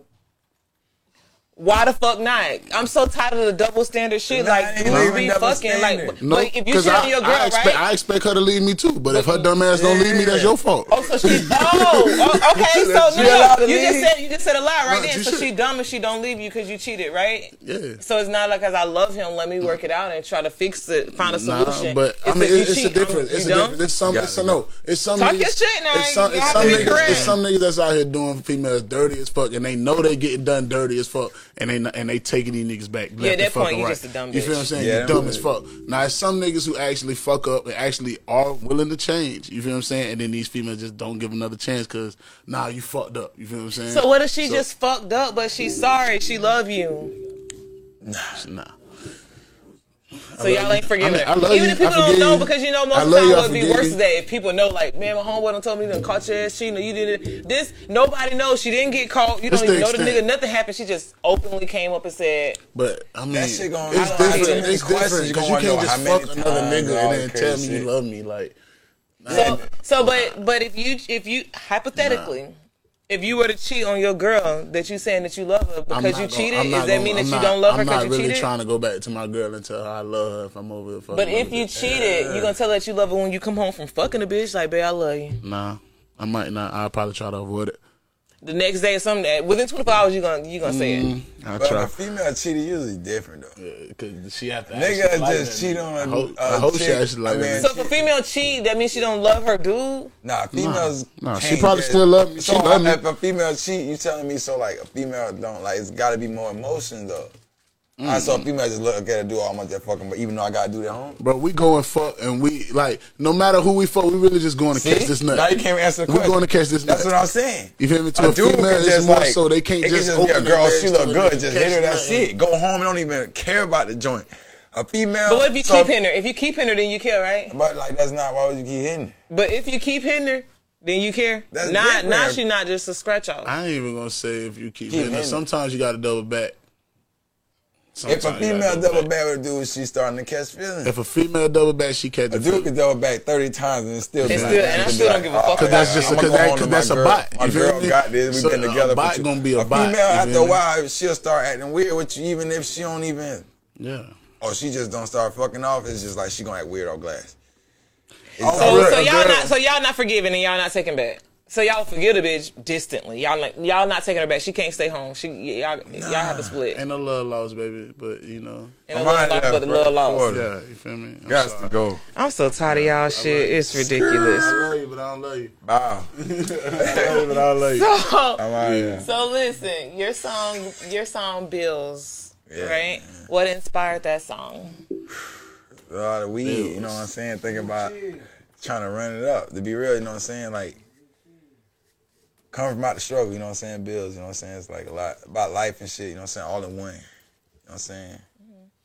Why the fuck not? I'm so tired of the double standard shit. Nah, like it ain't dudes be fucking. standard. Like, No, but if you 'cause tell I, your girl, I expect, right? I expect her to leave me too. But if her dumb ass don't leave me, that's your fault. Oh, so she. Oh, oh, okay. So no, no, you just said you just said a lie right No, there. So should- she dumb and she don't leave you because you cheated, right? Yeah. So it's not like because I love him, let me work it out and try to fix it, find a solution. Nah, but I mean, it's, it's a difference. It's a difference. It's some. It's a no. It's some. Talk niggas, your shit now. It's some, You it's some niggas. It's some niggas that's out here doing females dirty as fuck, and they know they getting done dirty as fuck, and they and they taking these niggas back. left Yeah, and that point, you right. just a dumb Bitch. You feel what I'm saying? Yeah, You're dumb I'm as fuck. Now, it's some niggas who actually fuck up and actually are willing to change. You feel what I'm saying? And then these females just don't give another chance because nah, you fucked up. You feel what I'm saying? So what if she So- just fucked up, but she's sorry, she love you? nah. So y'all ain't forgiving I mean, her. I love Even you. if people don't know, you. because you know most I of the time you. I it would be worse today if people know, like, man, my homeboy don't told me you done caught your ass cheating, or you did it. This nobody knows. She didn't get caught. You That's don't even the know the nigga. Nothing happened. She just openly came up and said, But I mean, That shit gonna- it's I don't know, different. It's different because you can't just fuck another nigga and then tell me you love me. Like, so, so, but, but if you, if you, hypothetically, If you were to cheat on your girl, that you saying that you love her because not you gonna- cheated, I'm does that gonna- mean that I'm you not- don't love her I'm because not you really cheated? trying to go back to my girl and tell her I love her if I'm over fucking But if you cheated, you gonna tell her that you love her when you come home from fucking a bitch? Like, babe, I love you. Nah, I might not. I'll probably try to avoid it. The next day or something, within 24 hours, you gonna you gonna say it. Mm-hmm. I'll But try. a female cheating usually different though. Cause she have to. Nigga actually like just cheat on I a- hope, a I hope she chick. actually like I that. So if a female cheat, that means she don't love her dude. Nah, females. Nah, nah, she probably get- still love me. She So love me. if a female cheat, you telling me so like a female don't like it's got to be more emotion though. I saw mm-hmm. a female just look at her do all my that fucking, but even though I gotta do that home. Bro, we going fuck and we like no matter who we fuck, we really just going to See? catch this nut. Now you can't answer the we question. going to catch this nut. That's what I'm saying. You feel me? To a, dude female, can it's just, more like- so they can't it just can just be a girl. She look good. Just hit her. the That's nut. it. Go home and don't even care about the joint. A female. But what if you so- keep hitting her? If you keep hitting her, then you care, right? But like that's not why would you keep hitting? her? But if you keep hitting her, then you care. That's not different. now she not just a scratch off. I ain't even gonna say if you keep, Keep hitting. her. Sometimes you got to double back. If a Sometimes you gotta female double back with a dude, she's starting to catch feelings. If a female double back, she catch A the dude could double back 30 times and still And be still- and I still don't give a oh, fuck Cause that's just cause go that, cause to that's my a girl. bot. My girl me? got this. We've So been together. A bot for gonna be a, a bot. female after a while, she'll start acting weird with you, even if she don't even, Yeah. or she just don't start fucking off. It's just like she gonna act weird on glass. It's Oh, So, so y'all not so y'all not forgiving and y'all not taking back. So y'all forgive the bitch distantly. Y'all like y'all not taking her back. She can't stay home. She y'all y'all have to split. Ain't no love lost, baby. But you know, And a I'm love out lost, but the love lost. yeah, you feel me? I'm Got sorry. to go. I'm so tired of y'all shit. It's ridiculous. I love you, but I don't love you. Wow. I love you, but I don't love you. So, I'm out so listen, your song, your song, Bills, Yeah. right? What inspired that song? A lot of weed, you know what I'm saying? Thinking about trying to run it up. To be real, you know what I'm saying? Like, coming from out the struggle, you know what I'm saying? Bills, you know what I'm saying? It's like a lot about life and shit, you know what I'm saying? All in one. You know what I'm saying?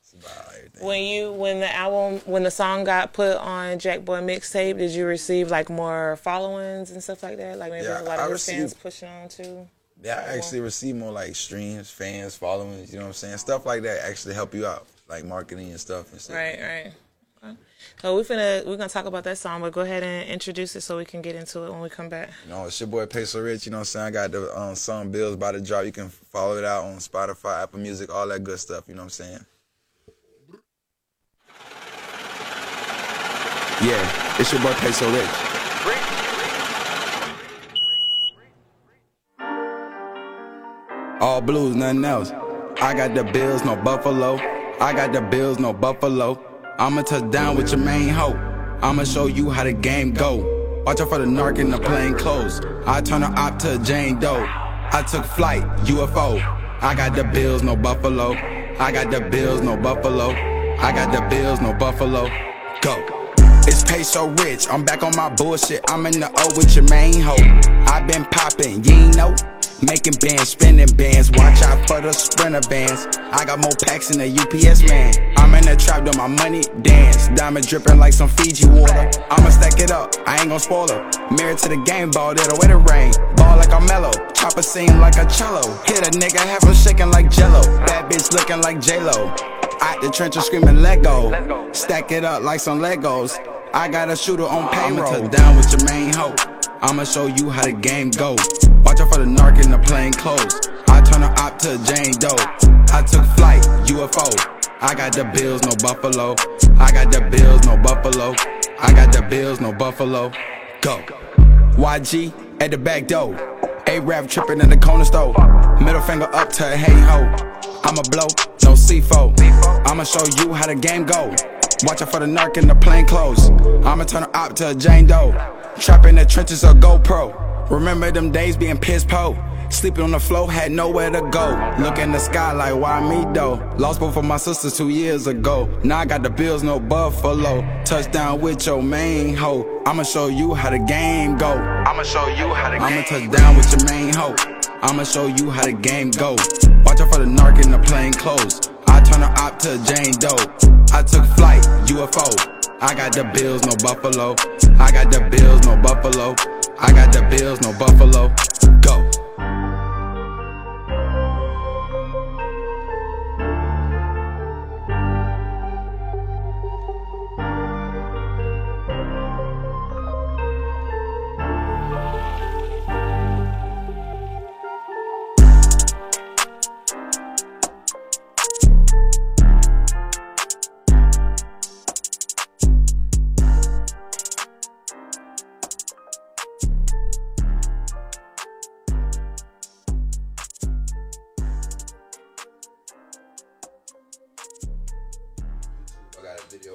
It's about everything. When you when the album when the song got put on Jack Boy mixtape, did you receive like more followings and stuff like that? Like maybe Yeah, a lot I of your received- fans pushing on too. Yeah, I actually receive more like streams, fans, followings, you know what I'm saying? Stuff like that actually help you out, like marketing and stuff and shit. Right, right. So we're finna we're gonna talk about that song, but go ahead and introduce it so we can get into it when we come back. You know, it's your boy Peso Rich, you know what I'm saying? I got the um, song Bills by the drop. You can follow it out on Spotify, Apple Music, all that good stuff, you know what I'm saying? Yeah, it's your boy Peso Rich. All blues, nothing else. I got the bills, no buffalo. I got the bills, no buffalo. I'ma touch down with your main hoe. I'ma show you how the game go. Watch out for the narc in the plain clothes. I turn her op to Jane Doe. I took flight, UFO. I got the bills, no buffalo. I got the bills, no buffalo. I got the bills, no buffalo. Go. It's peso rich. I'm back on my bullshit. I'm in the O with your main hoe. i been popping, you ain't know. Making bands, spinning bands. Watch out for the sprinter bands. I got more packs than a UPS man. I'm in the trap doing my money dance. Diamond dripping like some Fiji water. I'ma stack it up. I ain't gon' spoil it. Married to the game ball, that'll wear the rain. Ball like I'm mellow. Chopper sing like a cello. Hit a nigga, have him shaking like jello. Bad bitch looking like J-Lo. Out the trenches screaming Lego. Stack it up like some Legos. I got a shooter on payroll. I'ma down with your main hoe. I'ma show you how the game go. Watch out for the narc in the plain clothes. I turn her op to Jane Doe. I took flight, UFO. I got the bills, no buffalo. I got the bills, no buffalo. I got the bills, no buffalo. Go. YG at the back door. A-Rap tripping in the corner store. Middle finger up to a hey ho. I'ma blow, no C4. I'ma show you how the game go. Watch out for the narc in the plain clothes. I'ma turn her op to a Jane Doe. Trap in the trenches or GoPro. Remember them days being piss po. Sleeping on the floor, had nowhere to go. Look in the sky like, why me though? Lost both of my sisters two years ago. Now I got the bills, no buffalo. Touchdown with your main hoe. I'ma show you how the game go. I'ma show you how the game I'ma touch down with your main hoe. I'ma show you how the game go. Watch out for the narc in the plain clothes. I turn her op to a Jane Doe. I took flight, UFO. I got the bills, no buffalo. I got the bills, no buffalo. I got the bills, no buffalo. Go.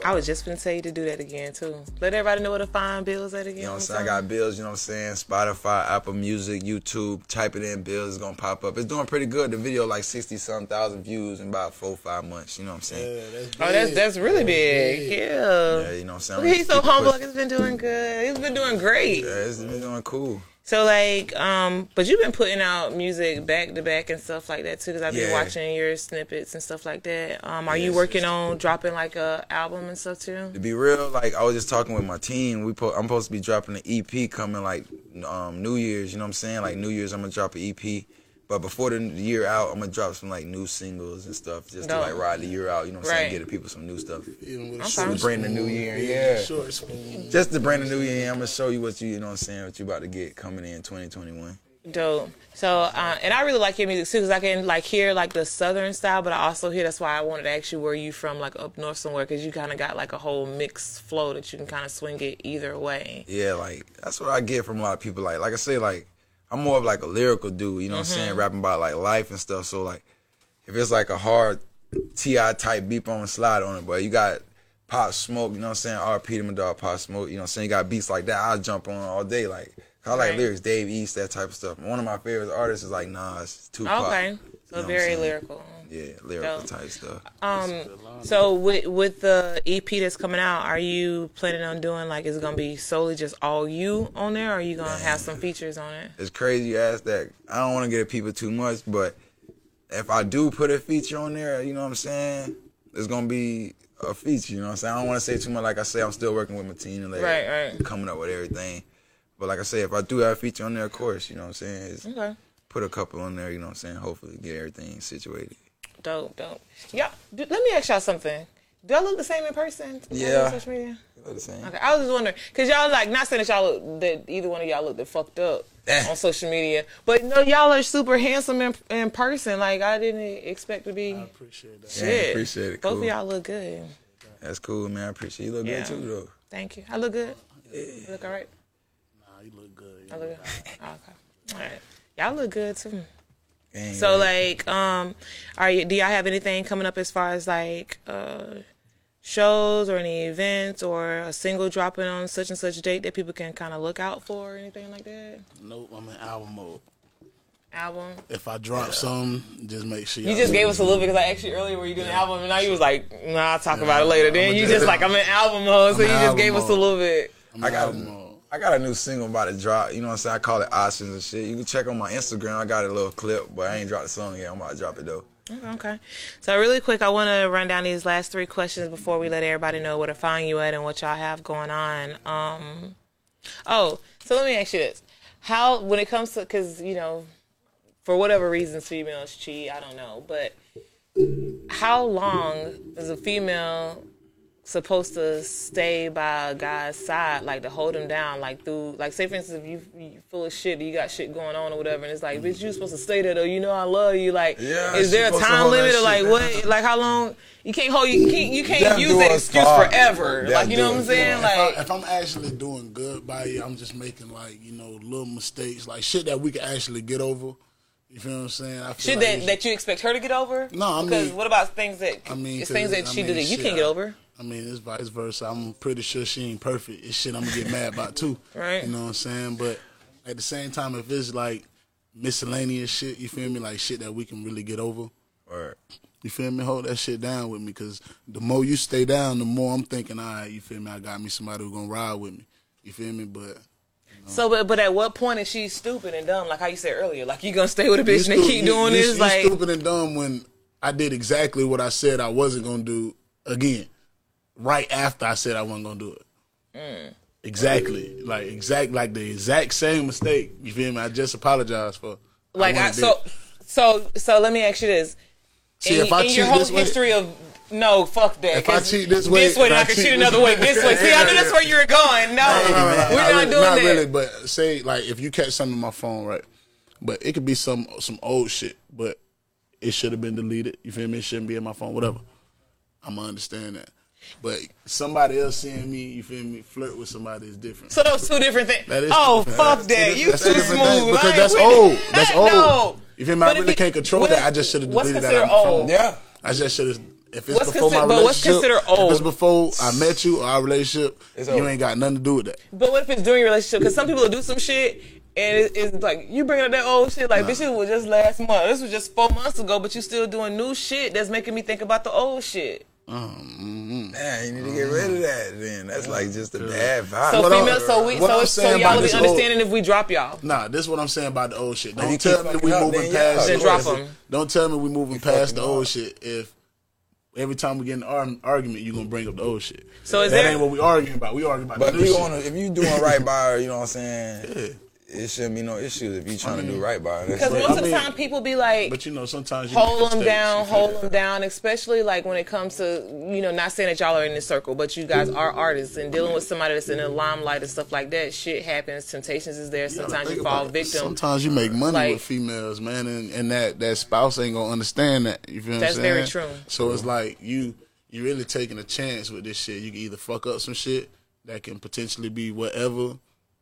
I was just gonna tell you to do that again too. Let everybody know where to find bills at again. You know what I'm saying? I got bills, you know what I'm saying? Spotify, Apple Music, YouTube. Type it in, bills is gonna pop up. It's doing pretty good. The video like sixty something thousand views in about four, five months. You know what I'm saying? Oh, that's that's really big. Yeah. Yeah, you know what I'm saying? Look, he's so Keep it humble. pushing. Like, it's been doing good. He's been doing great. Yeah, it's been doing cool. So like, um, but you've been putting out music back to back and stuff like that too. Because I've been Yeah. watching your snippets and stuff like that. Um, are you working on dropping like a album and stuff too? To be real, like I was just talking with my team. We po- I'm supposed to be dropping an EP coming like um, New Year's. You know what I'm saying? Like New Year's, I'm gonna drop an EP. But before the year out, I'm gonna drop some like new singles and stuff just Dope. to like ride the year out. You know what I'm Right. saying? Get the people some new stuff. Even with I'm short fine. To bring the new year, yeah. Short spoon. Just to bring the new year, I'm gonna show you what you, you know what I'm saying, what you about to get coming in 2021. Dope. So, uh, and I really like your music too, because I can like hear like the southern style, but I also hear that's why I wanted to ask you where you from, like up north somewhere, because you kind of got like a whole mixed flow that you can kind of swing it either way. Yeah, like that's what I get from a lot of people. Like, like I say, like I'm more of like a lyrical dude. You know what I'm saying? Mm-hmm. Rapping about like life and stuff. So like, if it's like a hard Ti type beat on slide on it, but you got Pop Smoke. You know what I'm saying? RP to my dog Pop Smoke. You know what I'm saying? You got beats like that. I'll jump on all day. Like I like Right. lyrics, Dave East, that type of stuff. One of my favorite artists is like Nas, Tupac. Okay, so You know very lyrical. Yeah, lyrical Dope. type stuff. Um, so with with the EP that's coming out, are you planning on doing like it's gonna be solely just all you on there, or are you gonna have some features on it? It's crazy you ask that. I don't want to get at people too much, but if I do put a feature on there, you know what I'm saying? It's gonna be a feature. You know what I'm saying? I don't want to say too much. Like I say, I'm still working with my team and like Right, right. coming up with everything. But like I say, if I do have a feature on there, of course, you know what I'm saying? It's Okay, put a couple on there. You know what I'm saying? Hopefully, get everything situated. Dope, dope. Yeah, d- let me ask y'all something. Do I look the same in person? Yeah. On social media. You know what I'm? Okay, I was just wondering because y'all like not saying that y'all look that either one of y'all look that fucked up Eh. on social media, but no, y'all are super handsome in, in person. Like I didn't expect to be. I appreciate that. Yeah, Shit, appreciate it. Both Cool. of y'all look good. That's cool, man. I appreciate you. You look Yeah. good too, though. Thank you. I look good. You look all right. Nah, you look good. I look good. Oh, okay. All right. Y'all look good too. Gang, So man. like, um, are you? Do y'all have anything coming up as far as like uh shows or any events or a single dropping on such and such date that people can kind of look out for or anything like that? Nope, I'm in album mode. Album. If I drop something, just make sure You y'all just gave us a little bit because I asked you earlier were you doing an album and now you was like, nah, I'll talk about it later. Then I'ma you just- just like I'm in album mode, so I'm you just album gave us a little bit. I'm I got album mode. I got a new single about to drop. You know what I'm saying? I call it options and shit. You can check on my Instagram. I got a little clip, but I ain't dropped the song yet. I'm about to drop it though. Okay. So really quick, I want to run down these last three questions before we let everybody know where to find you at and what y'all have going on. Um, oh, so let me ask you this: How, when it comes to, because you know, for whatever reasons females cheat, I don't know, but how long is a female supposed to stay by a guy's side, like to hold him down, like through, like say for instance, if you you full of shit, you got shit going on or whatever, and it's like, bitch, you supposed to stay there though. You know I love you. Like, Yeah, is there a she supposed to time limit or like down. what? Like how long? You can't hold you. Can't, you can't Them use that excuse hard. forever. Them like you know what I'm us saying? if, Like I, if I'm actually doing good by you, I'm just making like you know little mistakes, like shit that we can actually get over. You feel what I'm saying? I feel shit like that that you expect her to get over. No, I because mean- what about things that I mean, it's 'cause things that I she mean, did that you shit, can't get I- over. I mean, it's vice versa. I'm pretty sure she ain't perfect. It's shit I'm gonna get mad about too. Right. You know what I'm saying? But at the same time, if it's like miscellaneous shit, you feel me? Like shit that we can really get over. Or You feel me? Hold that shit down with me, cause the more you stay down, the more I'm thinking, all right, you feel me? I got me somebody who gonna ride with me. You feel me? But So, but but at what point is she stupid and dumb? Like how you said earlier, like you gonna stay with a you bitch and keep you- doing you- this? you Like stupid and dumb when I did exactly what I said I wasn't gonna do again. Right after I said I wasn't gonna do it. Mm. Exactly, like exact, like the exact same mistake. You feel me? I just apologized for. like I, wanted so so so let me ask you this. See, in, if I in cheat your whole this way- history of no, fuck that. If I cheat this way, this way, I I can cheat another way. This way. See, I knew that's where you were going. No, we're not really, doing not that. really, but say like if you catch something on my phone, right? But it could be some some old shit, but it should have been deleted. You feel me? It shouldn't be in my phone. Whatever. I'm gonna understand that. But somebody else seeing me, you feel me, flirt with somebody is different. So those two different things. That is Oh different. fuck That's that! You too smooth. because that's old. That's old. No. You feel me? But if really it- can't control that. is- I just should have deleted that considered out of my old? yeah, I just should have If it's What's before my but what's relationship, considered if it's before I met you or our relationship, you ain't got nothing to do with that. But what if it's during your relationship? Because some people will do some shit and it's like you bringing up that old shit. Like this shit was just last month. This was just four months ago, but you still doing new shit that's making me think about the old shit. Um, Man, you need to get rid of that. Then that's like just a bad vibe. So What female, so we, what so, I'm so y'all about will be this old- understanding if we drop y'all. Nah, this is what I'm saying about the old shit. Don't tell me we up, moving then past. then drop old- 'em. Don't tell me we moving You past the old up. shit. If every time we get in an argument, you are gonna bring up the old shit. So is that there- ain't what we arguing about. We arguing about But the if new you shit. wanna, if you doing right by her, you know what I'm saying? It shouldn't be no issues if you trying to do right by it. Because most I of the mean- time people be like, But you know, sometimes you hold them mistakes, down, hold that? them down, especially like when it comes to, you know, not saying that y'all are in this circle, but you guys are artists and dealing with somebody that's in the limelight and stuff like that. Shit happens. Temptations is there. Sometimes think you fall victim. Sometimes you make money Like- with females, man, and, and that that spouse ain't gonna understand that. You feel me? That's what I'm saying? very true. So it's like you you really taking a chance with this shit. You can either fuck up some shit that can potentially be whatever.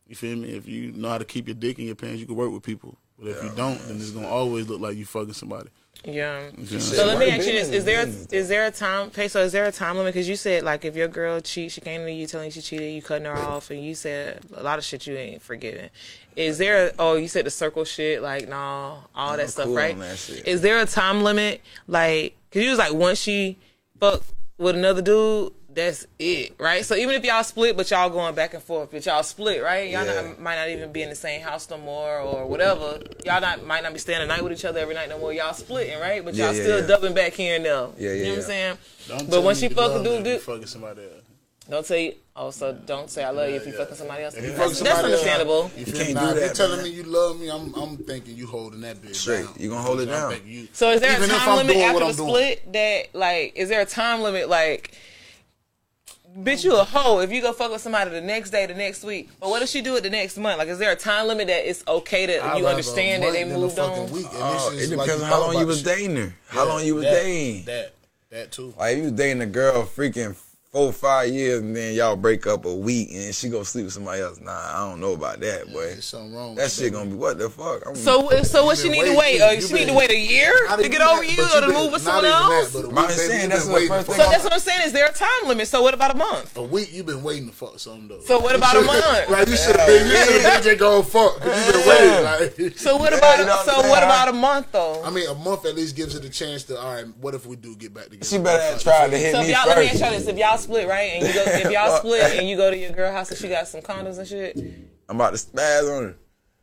You feel me? If you know how to keep your dick in your pants, you can work with people. But if you don't, then it's gonna always look like you fucking somebody. Yeah. Yeah. So let me ask you this: Is there business, is there a time? Okay, so is there a time limit? Because you said like if your girl cheats, she came to you telling you she cheated, you cutting her off, and you said a lot of shit you ain't forgiving. Is there? A, oh, you said the circle shit, like no, all that I'm stuff, cool right? on that shit. Is there a time limit? Like, cause you was like once she fucked with another dude. That's it, right? So even if y'all split, but y'all going back and forth, but y'all split, right? Y'all Yeah. not, might not even be in the same house no more, or whatever. Y'all not might not be staying the night with each other every night no more. Y'all splitting, right? But y'all yeah, still yeah. dubbing back here and there. Yeah, yeah, You know what. I'm saying? Don't But tell when me she you fuck a love dude, me if you dude, fucking somebody else. don't say. Oh, so don't say I love you if you fucking somebody else. If That's, fucking that's somebody else, understandable. You, feel can't me? do that, you telling man. me you love me, I'm I'm thinking you holding that bitch Straight. down. You gonna hold it down. you- So is there Even a time limit after the I'm doing. split that like is there a time limit like bitch you a hoe if you go fuck with somebody the next day the next week but what if she do it the next month like is there a time limit that it's okay that I'd you understand that they month moved on Week. And Oh, this it is depends like on how long you was shit. dating her. How long you was that, dating. That that too. Like if you dating a girl freaking four, five years and then y'all break up a week and she go sleep with somebody else. Nah, I don't know about that, boy. There's something wrong. That with shit gonna be what the fuck? I'm, so so what she need to wait uh, she been- need to wait a year to get over that, you but or to been- move with someone else That, but week, baby, saying, you that's the first to so that's what I'm saying is there a time limit so what about a month A week you been waiting to fuck something though. So what about a month? like you should have been, you should have been just going fuck. 'cause you been waiting. Like, so what about a, so what about a month though I mean, a month at least gives it a chance to. All right, what if we do get back together? She better try to hit So if me y'all let me ask first. y'all this: if y'all split, right, and you go, if y'all split and you go to your girl house and she got some condoms and shit, I'm about to spaz on her.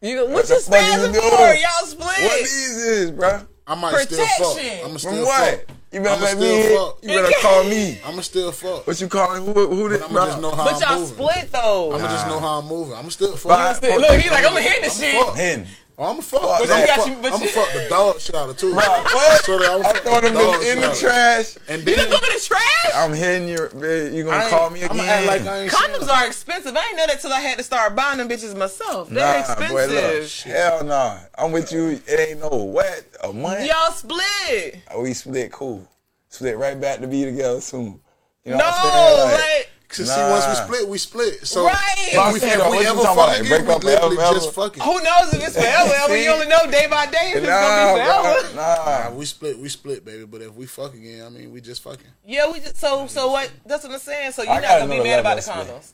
you go, what What you the fuck you spazzing for? Y'all What split. these is, bro? I might still fuck. I'ma From still what? fuck. You better I'ma let me still hit. fuck. You better call me. I'ma still fuck. What you calling? Who, who this, I'ma just know how But I'm y'all moving. split though. I'ma just know how I'm moving. I'ma still fuck. Bye. Split. Look, he like, I'ma hit this shit. fuck. Hen. Oh, I'm a fuck. But But I'm got fuck, you- but I'm you- fuck the dog shit out of too. Bro, what? So I'm, I'm fuck throwing them dog bitches shit in the trash. And You then gonna throw me in the trash? I'm hitting your. bitch. You I gonna call me again? I'ma act like I ain't Condoms seen are expensive. I ain't know that till I had to start buying them bitches myself. They're Nah, expensive. boy, look. Hell nah. I'm with you. It ain't no what a month. Y'all split. Oh, we split cool. Split right back to be together soon. You know no, what I'm saying? like, Cause see, once we Nah. split, we split. So Right. if But I'm we, if though, we ever talking fuck about, like, again, break we up literally forever, just ever? fucking. who knows if it's forever? ever? See? You only know day by day if it's Nah, gonna be forever. Nah. Nah, we split, we split, baby. But if we fuck again, I mean, we just fucking. Yeah, we just so so what? That's what I'm saying. So you're not gonna be mad about the level of condoms.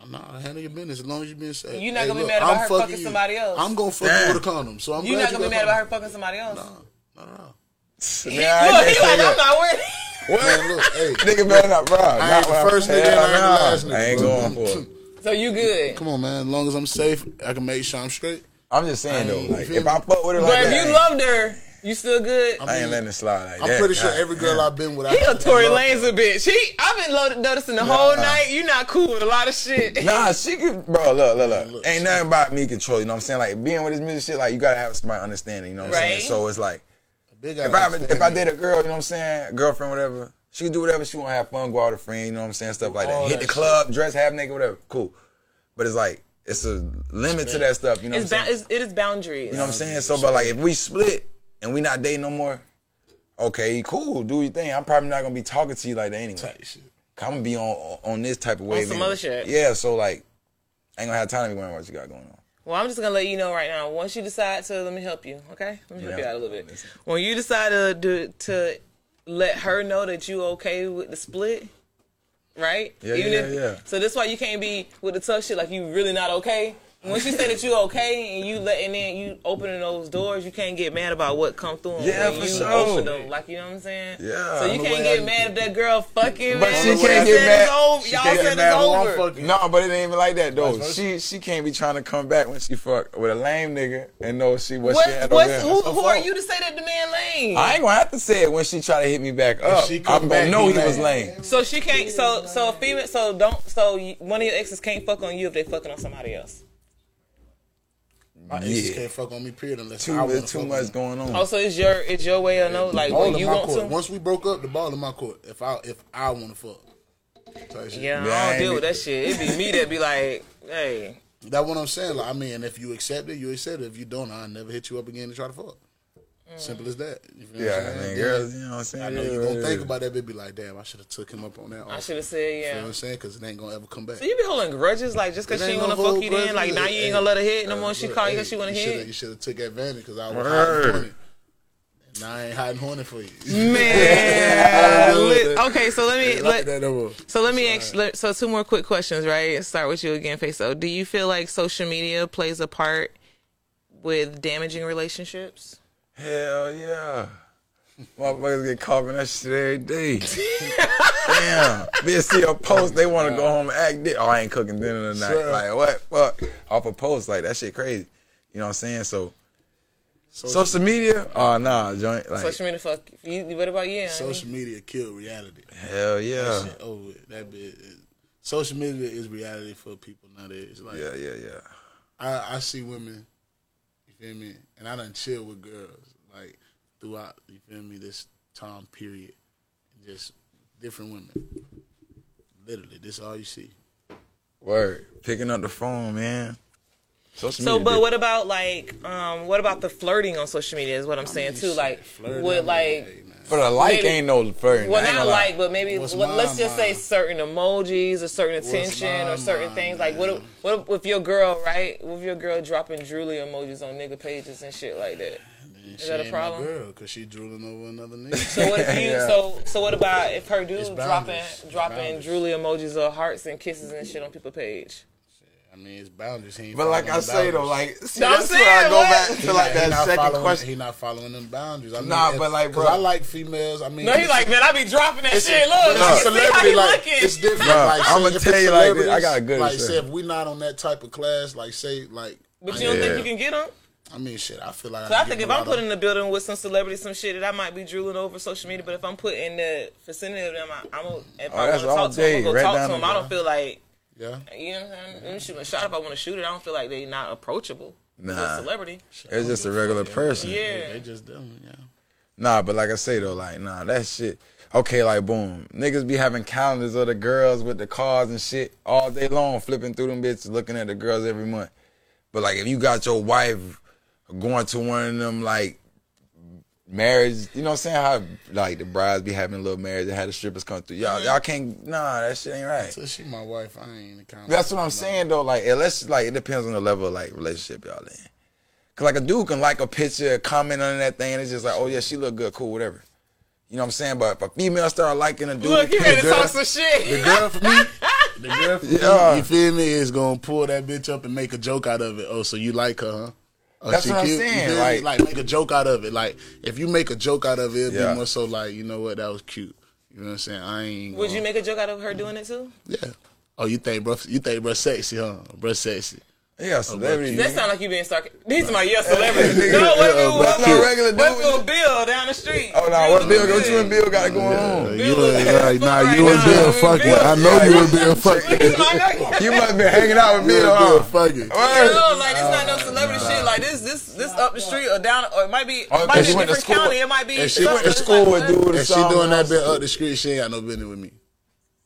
I'm not handle your business as long as you being safe. You're not Hey, gonna be mad about I'm her fucking fucking somebody else. I'm gonna fuck Damn. you with a condom. So I'm You're glad not gonna be mad about her fucking somebody else. Not at all. He, Nah, I look, can't he like. I'm not worried. Man, look, hey, Nigga better not, bro. I ain't the first nigga and I ain't the last nigga. I ain't going for it. So you good. Come on, man. As long as I'm safe, I can make sure I'm straight. I'm just saying I though, like if me? I fuck with her like that. But if you loved her, you still good. I ain't letting it slide like I'm that. pretty sure every girl damn. I've been with, I He a I Tory love Lanez a bitch. He, I've been lo- noticing the whole night. You not cool with a lot of shit. Nah, she could, bro. Look, look, look. Look, Ain't nothing about me control. You know what I'm saying? Like being with this music shit, like you gotta have somebody understanding. You know what I'm Right. saying? So it's like Big if I if I date a girl, you know what I'm saying, girlfriend, whatever, she can do whatever she want to have fun, go out with a friend. You know what I'm saying? Stuff like that. All Hit that the club, dress half naked, whatever. Cool. But it's like it's a limit to that stuff. You know It's, what I'm ba- saying? it's, it is boundaries. You know what I'm saying? So, but like, if we split and we not dating no more, okay, cool, do your thing. I'm probably not gonna be talking to you like that anyway. Tight shit. I'm gonna be on on this type of wave. some anyway. other shit. Yeah, so like, I ain't gonna have time to be worrying about what you got going on. Well, I'm just gonna let you know right now. Once you decide to, let me help you. Okay, let me help Yeah. you out a little bit. When you decide to do to let her know that you okay with the split, right? Yeah, yeah, yeah. So that's why you can't be with the tough shit like you really not okay. Once you say that you okay and you letting in, you opening those doors, you can't get mad about what come through. 'em Yeah, when for you sure. open them, like you know what I'm saying. Yeah. So you can't get I- mad if that girl fucking. But man. she can't get mad. Over. She Y'all can't said get it's over. I'm. No, but it ain't even like that though. She she can't be trying to come back when she fuck with a lame nigga and know she what, What, she had what's, over who, who are you to say that the man lame? I ain't gonna have to say it when she try to hit me back up. she I'm gonna know he he was lame. So she can't. So so a female. So don't. So one of your exes can't fuck on you if they fucking on somebody else. My exes can't fuck on me, period, unless Too- I want too much going on. Also, it's your it's your way of know like when you want court. to. Once we broke up, the ball in my court. If I if I want to fuck. Type shit. Yeah, I don't deal with that shit. It'd be me that be like, hey. That's what I'm saying. Like, I mean, if you accept it, you accept it. If you don't, I'll never hit you up again to try to fuck. Mm. Simple as that. You feel Yeah, what I'm I mean, girls, you know what I'm saying? I know Yeah, you gonna yeah, think about that, but be like, damn, I should have took him up on that. I should have said You yeah. know what I'm saying? Because it ain't gonna ever come back. So you be holding grudges like just cause she ain't ain't wanna no fuck you then, like now you ain't gonna let her hit no hey, more. She look, call you cause she wanna you hit. You should have took advantage because I was Word. hot and horny. And Now I ain't hiding and horny for you. Man, li- okay, so let me let, that no so let me ask. let- So two more quick questions, right? Start with you again, Faso. Do you feel like social media plays a part with damaging relationships? Hell yeah. Motherfuckers get caught in that shit every day. Damn. Bitch see a post, they want to go home and act di- Oh, I ain't cooking dinner tonight. Sure. Like, what? Fuck. Off a post. Like, that shit crazy. You know what I'm saying? So, social media? Oh, nah, joint. Like, social media, fuck. You, what about you? honey? Social media killed reality. hell yeah. That shit over with. That bit. Is, social media is reality for people nowadays. Like, Yeah, yeah, yeah. I, I see women, you feel me, and I done chill with girls like throughout, you feel me, this time period, just different women. Literally, this is all you see. Word. Picking up the phone, man. Social So, media but did- what about like, um, what about the flirting on social media? Is what I'm saying too. Like, Flirting, with I mean, For like, the like maybe- ain't no flirting. well, not gonna like, but maybe What's well, let's my just say certain emojis or certain attention or certain mind, things. Like, what what if with your girl, right? With your girl dropping drooly emojis on nigga pages and shit like that. And Is she that a ain't problem? Girl, cause she drooling over another nigga. So what if you? Yeah. So so what about if her dude dropping dropping boundaries. drooly emojis or hearts and kisses and shit on people's page? I mean, it's boundaries. He ain't But like I following say though, like see, No, I'm that's where I go what? back He to like not- that second following- question. He not following them boundaries. I mean, Nah, but like, bro- I like females. I mean, No, he like man, I be dropping that shit. Look, it's look, a see how celebrity. Like looking. it's different. Bro, like, I'ma tell you like this, I got a good Like, shit. say if we not on that type of class, like say like. But you don't ain't- think you can get them? I mean, shit. I feel like. So I can think if I'm lot put of- in the building with some celebrity, some shit that I might be drooling over social media, but if I'm put in the vicinity of them, I, I'm a, if Oh, I want to talk to them, I'm gonna right go talk to them. I don't feel like yeah. you know what I'm saying. Them shoot a shot if I want to shoot it. I don't feel like they not approachable. Nah, Nah. celebrity. It's just a regular person. Yeah. They, they just them. Yeah. Nah, but like I say though, like nah, that shit. Okay, like boom, niggas be having calendars of the girls with the cars and shit all day long, flipping through them bitches, looking at the girls every month. But like if you got your wife going to one of them like marriage, you know what I'm saying? How like the brides be having a little marriage, they had the strippers come through. Y'all, y'all can't. Nah, that shit ain't right. So she my wife. I ain't accountable. That's what I'm saying though. Like unless like it depends on the level of like relationship y'all in. Cause like a dude can like a picture, comment on that thing, and it's just like, oh yeah, she look good, cool, whatever. You know what I'm saying? But if a female start liking a dude, Look, he ready to girl- talk some shit. The girl for me, the girl for Yeah. me, you feel me, is gonna pull that bitch up and make a joke out of it. Oh, so you like her, huh? Oh, That's what I'm cute? Saying, feel like- like make a joke out of it. Like if you make a joke out of it, it'd Yeah. be more so like, you know what, that was cute. You know what I'm saying? I ain't. Would gonna- you make a joke out of her doing it too? Yeah. Oh, you think bro? You think bro sexy, huh? Bro sexy. Yeah, oh, celebrity. That sound like you being sarcastic. These are my yeah celebrity. Nigga, no, what if it was that's not regular What if dude. it was Bill down the street? Oh no, what Bill? What you and Bill got going on? you Bill and, is right, nah, you and now. Bill fucking. I know you and Bill fucking. You must be hanging out with You Bill, Bill fucking. No, like it's not no celebrity shit. Like this, this, this up the street or down, or it might be, Oh, it might 'cause be she a went to different county. It might be. If she went to school with dude like, or If she doing that bit up the street, she ain't got no business with me.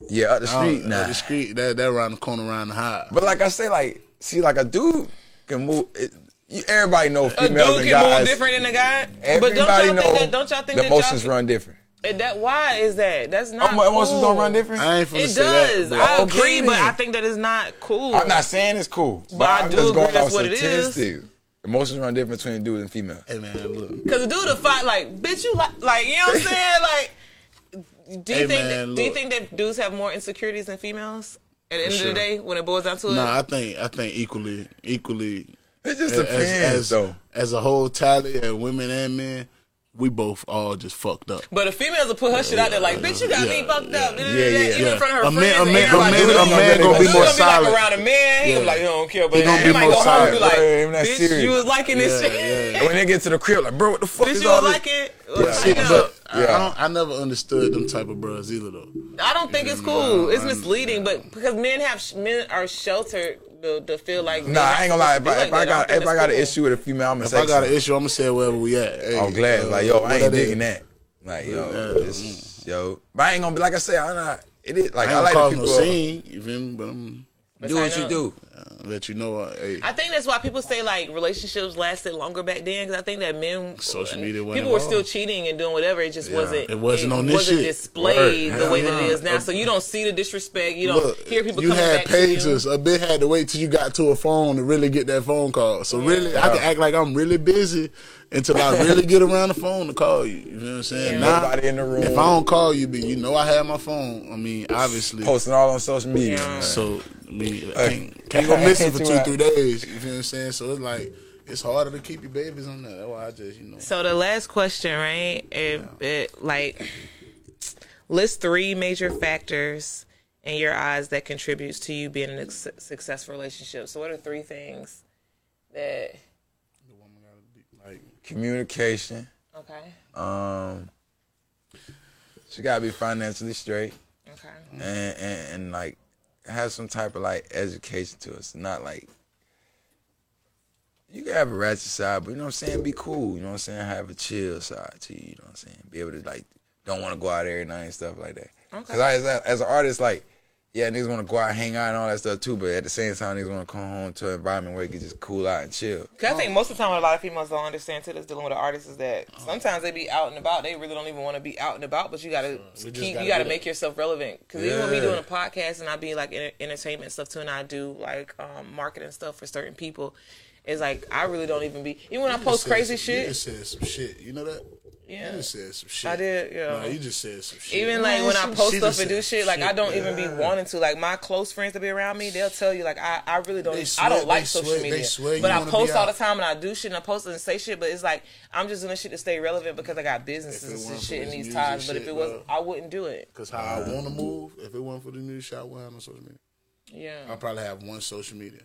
Yeah, up the street, Up nah. the street, that that around the corner, around the high. But like I say, like see, like a dude can move. It, you, everybody know A females dude can guys. move different than a guy. But don't y'all know think that? Don't y'all think the that y'all emotions run different. And That why is that? That's oh, not. Oh, my emotions cool. don't run different. I ain't finna It say does. that. I Okay, agree, but. I think that is not cool. I'm not saying it's cool, but, But I I'm do just agree going that's off what it is. statistics. Emotions run different between dude and female. Hey man, look. Cause a dude to fight like, bitch, you like, like, you know what I'm saying? Like, Do you Hey, think? man, that, do you think that dudes have more insecurities than females? At the end of the day, when it boils down to it, Nah, I think I think equally equally. It just as, depends, as, though. As a whole tally, and women and men, we both all just fucked up. But a female will put her shit out there like, bitch, you got me fucked up. yeah, Even yeah. in front of her A man- friends. a and man- a everybody. man- a man gonna be dude more gonna solid. Like around a man, he Yeah. gonna be like, you don't care. But He gonna be might more go home and be solid. like, Yeah, ain't that bitch, serious. you was liking this Yeah, shit. And when they get to the crib, like, bro, what the fuck Bitch, is you all was this? like it. Yeah, see, I know. but I, Yeah. I, don't, I never understood them type of bros either though. I don't think it's cool. It's misleading, but because men have men are sheltered to, to feel like Nah, I ain't gonna lie. If I, if I got if I got an issue. issue with a female, I'm gonna If say I got an issue, I'm gonna say wherever we at. Hey, I'm glad. uh, like, yo, I what ain't that digging that. Like, yo, Yeah. this, yo. But I ain't gonna be like I said. I'm not. It is like I I, like cause the no people. scene, you feel me? But I'm do what you know. do. Let you know. Uh, hey, I think that's why people say like relationships lasted longer back then because I think that men, Social media people were still cheating and doing whatever. It just Yeah. wasn't. It wasn't on this wasn't shit. displayed Word. the way that it is now. So you don't see the disrespect. You don't Look, hear people you had back pages. to you. A bit had to wait till you got to a phone to really get that phone call. So really, I can act like I'm really busy until I really get around the phone to call you. You know what I'm saying? Yeah. Nobody in the room. If I don't call you, but you know I have my phone. I mean, obviously. Posting all on social media. Yeah. So I mean, I can't, can't go missing for two, much. three days. You feel what I'm saying? So it's like it's harder to keep your babies on that. That's why I just you know. So the last question, right? It, it like list three major factors in your eyes that contributes to you being in a su- successful relationship. So what are three things that? Communication. Okay. Um, she gotta be financially straight Okay. and, and and like have some type of like education to us. Not like you can have a ratchet side, but you know what I'm saying. Be cool. You know what I'm saying. Have a chill side to you. You know what I'm saying. Be able to like don't want to go out every night and stuff like that. Okay. Because I as, as an artist, like yeah, niggas want to go out, hang out, and all that stuff too. But at the same time, niggas want to come home to an environment where you can just cool out and chill. Cause I think most of the time, what a lot of females don't understand too, that's dealing with an artist, is that sometimes they be out and about. They really don't even want to be out and about, but you gotta just keep, gotta you gotta do make yourself relevant. Cause even with me doing a podcast and I be like enter- entertainment stuff too, and I do like um, marketing stuff for certain people, it's like I really don't even be. Even when I post crazy some- You shit, just said some shit. You know that? Yeah. You just said some shit. I did, yeah. No, you just said some shit. even like when I post just stuff and do shit, like I don't even be wanting to. Like my close friends that be around me, they'll tell you like I, I really don't. They I don't like social swear- they media, swear you but I post all the time and I do shit and I post and say shit. But it's like I'm just doing shit to stay relevant because I got If businesses and weren't shit in these music times. But if it was, bro. I wouldn't do it. Cause how I want to move, if it wasn't for the new shot, why am on social media? Yeah. I'll probably have one social media,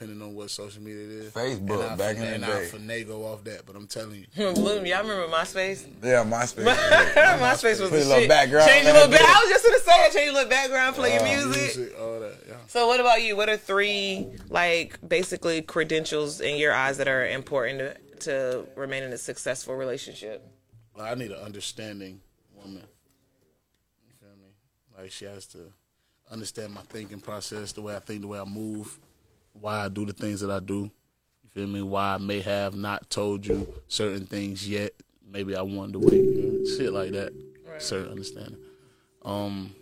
depending on what social media it is. Facebook, and I, back in the and day. I finagle off that, but I'm telling you, hmm, Look, y'all remember MySpace? Yeah, MySpace. MySpace was Put the a little shit. background Change a little that bit. I was just gonna say it. Change a little background, play your uh-huh. music. music, all that. Yeah. So what about you? What are three like basically credentials in your eyes that are important to, to remain in a successful relationship? Well, I need an understanding woman. You feel me? Like she has to understand my thinking process, the way I think, the way I move, why I do the things that I do. You feel me? Why I may have not told you certain things yet. Maybe I wanted to wait. You know? Shit like that. Certain understanding. Um,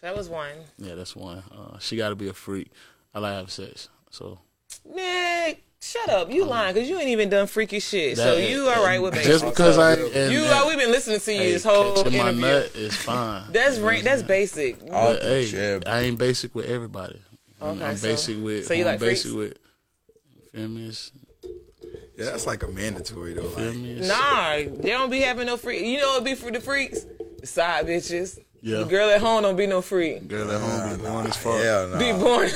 So that was one. yeah, that's one. Uh, she got to be a freak. I like having sex, so Nick. shut up. You lying because you ain't even done freaky shit. so That- you all right with me? just because I and, you and, uh, we've been listening to you hey, this whole catching my nut is fine. That's ra- that's basic. But hey, shit. I ain't basic with everybody. I'm- Okay, I'm so- basic with. so you who I'm like basic freaks? with. You feel me? Yeah, that's like a mandatory though. Like, Nah, they don't be having no freak. You know what be for the freaks? The side bitches. Yeah. The girl at home don't be no freak. Girl at home be born as fuck. Yeah, no. Be born.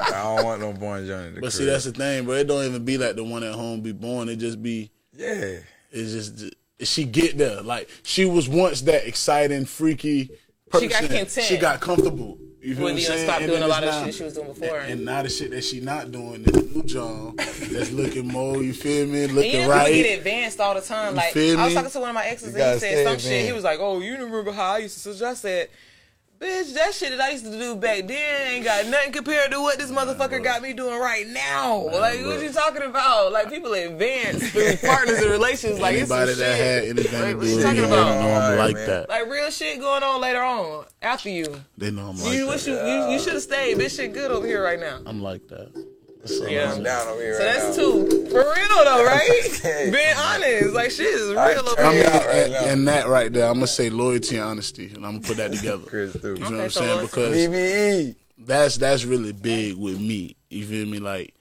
I don't want no born journey. To But see, that's the thing, bro. It don't even be like the one at home be born. It just be. yeah. It's just she get there. Like she was once that exciting, freaky. Person. She got content. She got comfortable. You feel When what I'm saying? stopped And doing then a lot of now- shit she was doing before. And, and now the shit that she not doing is a new John that's looking more. You feel me? And Looking you know, right. people get advanced all the time. Like feel I was talking to one of my exes, You and he said stay some shit. He was like, "Oh, you remember how I used to?" suggest I said, "Bitch, that shit that I used to do back then ain't got nothing compared to what this motherfucker got me doing right now. like, what you talking about? Like, people advance through partners and relations. Like, it's some Anybody that shit. had anything Like, to what do you with talking me, they about? know I'm like that. Like real shit going on later on after you. They know I'm like you that. wish you you, you should have stayed. Bitch, shit good over here right now. I'm like that. Yeah. Going down over here So right that's now. two. For real though, right? Okay. Being honest. Like shit is real I over turn I mean, here. right and, and that right there, I'm gonna say loyalty and honesty, and I'm gonna put that together. Chris, dude. You feel Okay, what I'm so saying? what's- Because BBE. that's that's really big with me. You feel me? Like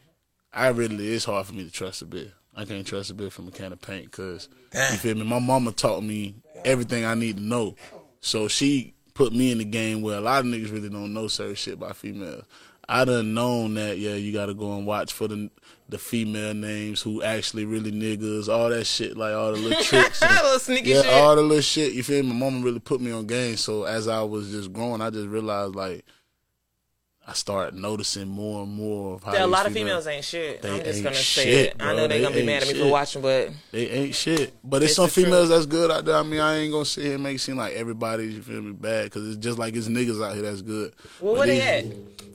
I really it's hard for me to trust a bit. I can't trust a bit from a can of paint because you feel me. My mama taught me everything I need to know, so she put me in the game where a lot of niggas really don't know certain shit about females. I done known that yeah, you gotta go and watch for the the female names who actually really niggas, all that shit, like all the little tricks. and- little sneaky yeah, shit. all the little shit. You feel me? My mama really put me on game. So as I was just growing, I just realized like I started noticing more and more of how a lot of females- females ain't shit. They I'm just gonna say shit, it. I know they're They gonna be mad at me for watching, but They ain't shit. But it's It's some the truth. females that's good out there. I mean, I ain't gonna sit here and make it seem like everybody, you feel me, bad. Because it's just like it's niggas out here that's good. well, But where they at?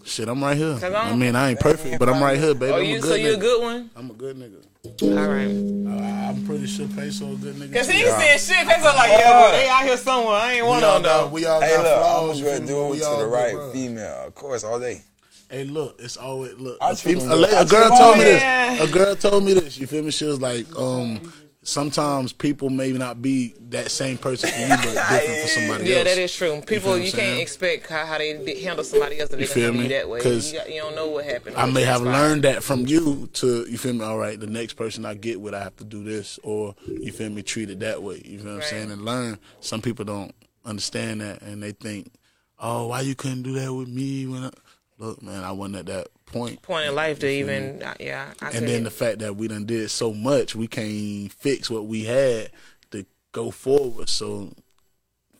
Shit, I'm right here. 'Cause I I mean, I ain't perfect, but I'm right here, baby. Oh, I'm you a so good you a nigga. good one? I'm a good nigga. All right. I- I'm pretty sure Peso is a good nigga. Cause he too. ain't saying shit. That's like, yeah, but they out here somewhere. I ain't We one all on got, though. we all Hey, got look, I'm flaws. a you good feel me? dude We to all the good, right bro. female. Of course, all day. Hey, look, it's always look. I A, treat fem- them a, good. la- I a girl treat told me this. all. A girl told me this. You feel me? She was like, um, sometimes people may not be that same person for you, but different for somebody Yeah, else. Yeah, that is true. People, I'm you can't expect how, how they handle somebody else that they You feel me? that way. 'Cause You, you don't know what happened. I may have learned that from you to you feel me. All right, the next person I get with, I have to do this, or you feel me, treat it that way. You feel what I'm saying? And learn. Some people don't understand that, and they think, oh, why you couldn't do that with me? When I... look, man, I wasn't at that point. point in life to even, uh, yeah. I and then the fact that we done did so much, we can't fix what we had to go forward. So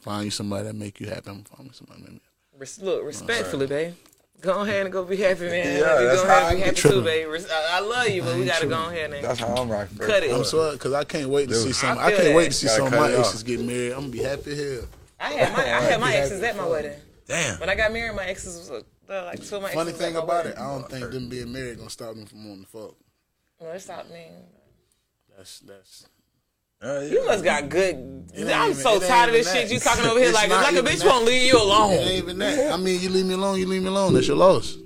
find you somebody that make you happy. I'm find me somebody that make me Res- look, respectfully, babe. Go ahead and go be happy, man. Yeah, Happy, that's go how ahead I and be happy tripping. too, babe. Res- I, I love you, but we gotta go ahead and That's how I'm rocking. cut it. I'm sorry, cause I can't wait to Dude, see some. I I, can't that. wait to see Gotta some of my exes get married. I'm gonna be happy here. I had my I had my exes at my wedding. Damn. When I got married, my exes was uh, like two of my exes. Funny was thing about it, I don't think them being married gonna stop them from wanting to fuck. Well, it stopped me. That's that's. Uh, yeah. You must got good. I'm even- so tired of this shit. that. You talking over here like like a bitch that. won't leave you It alone. ain't even that. I mean, you leave me alone. You leave me alone. That's your loss.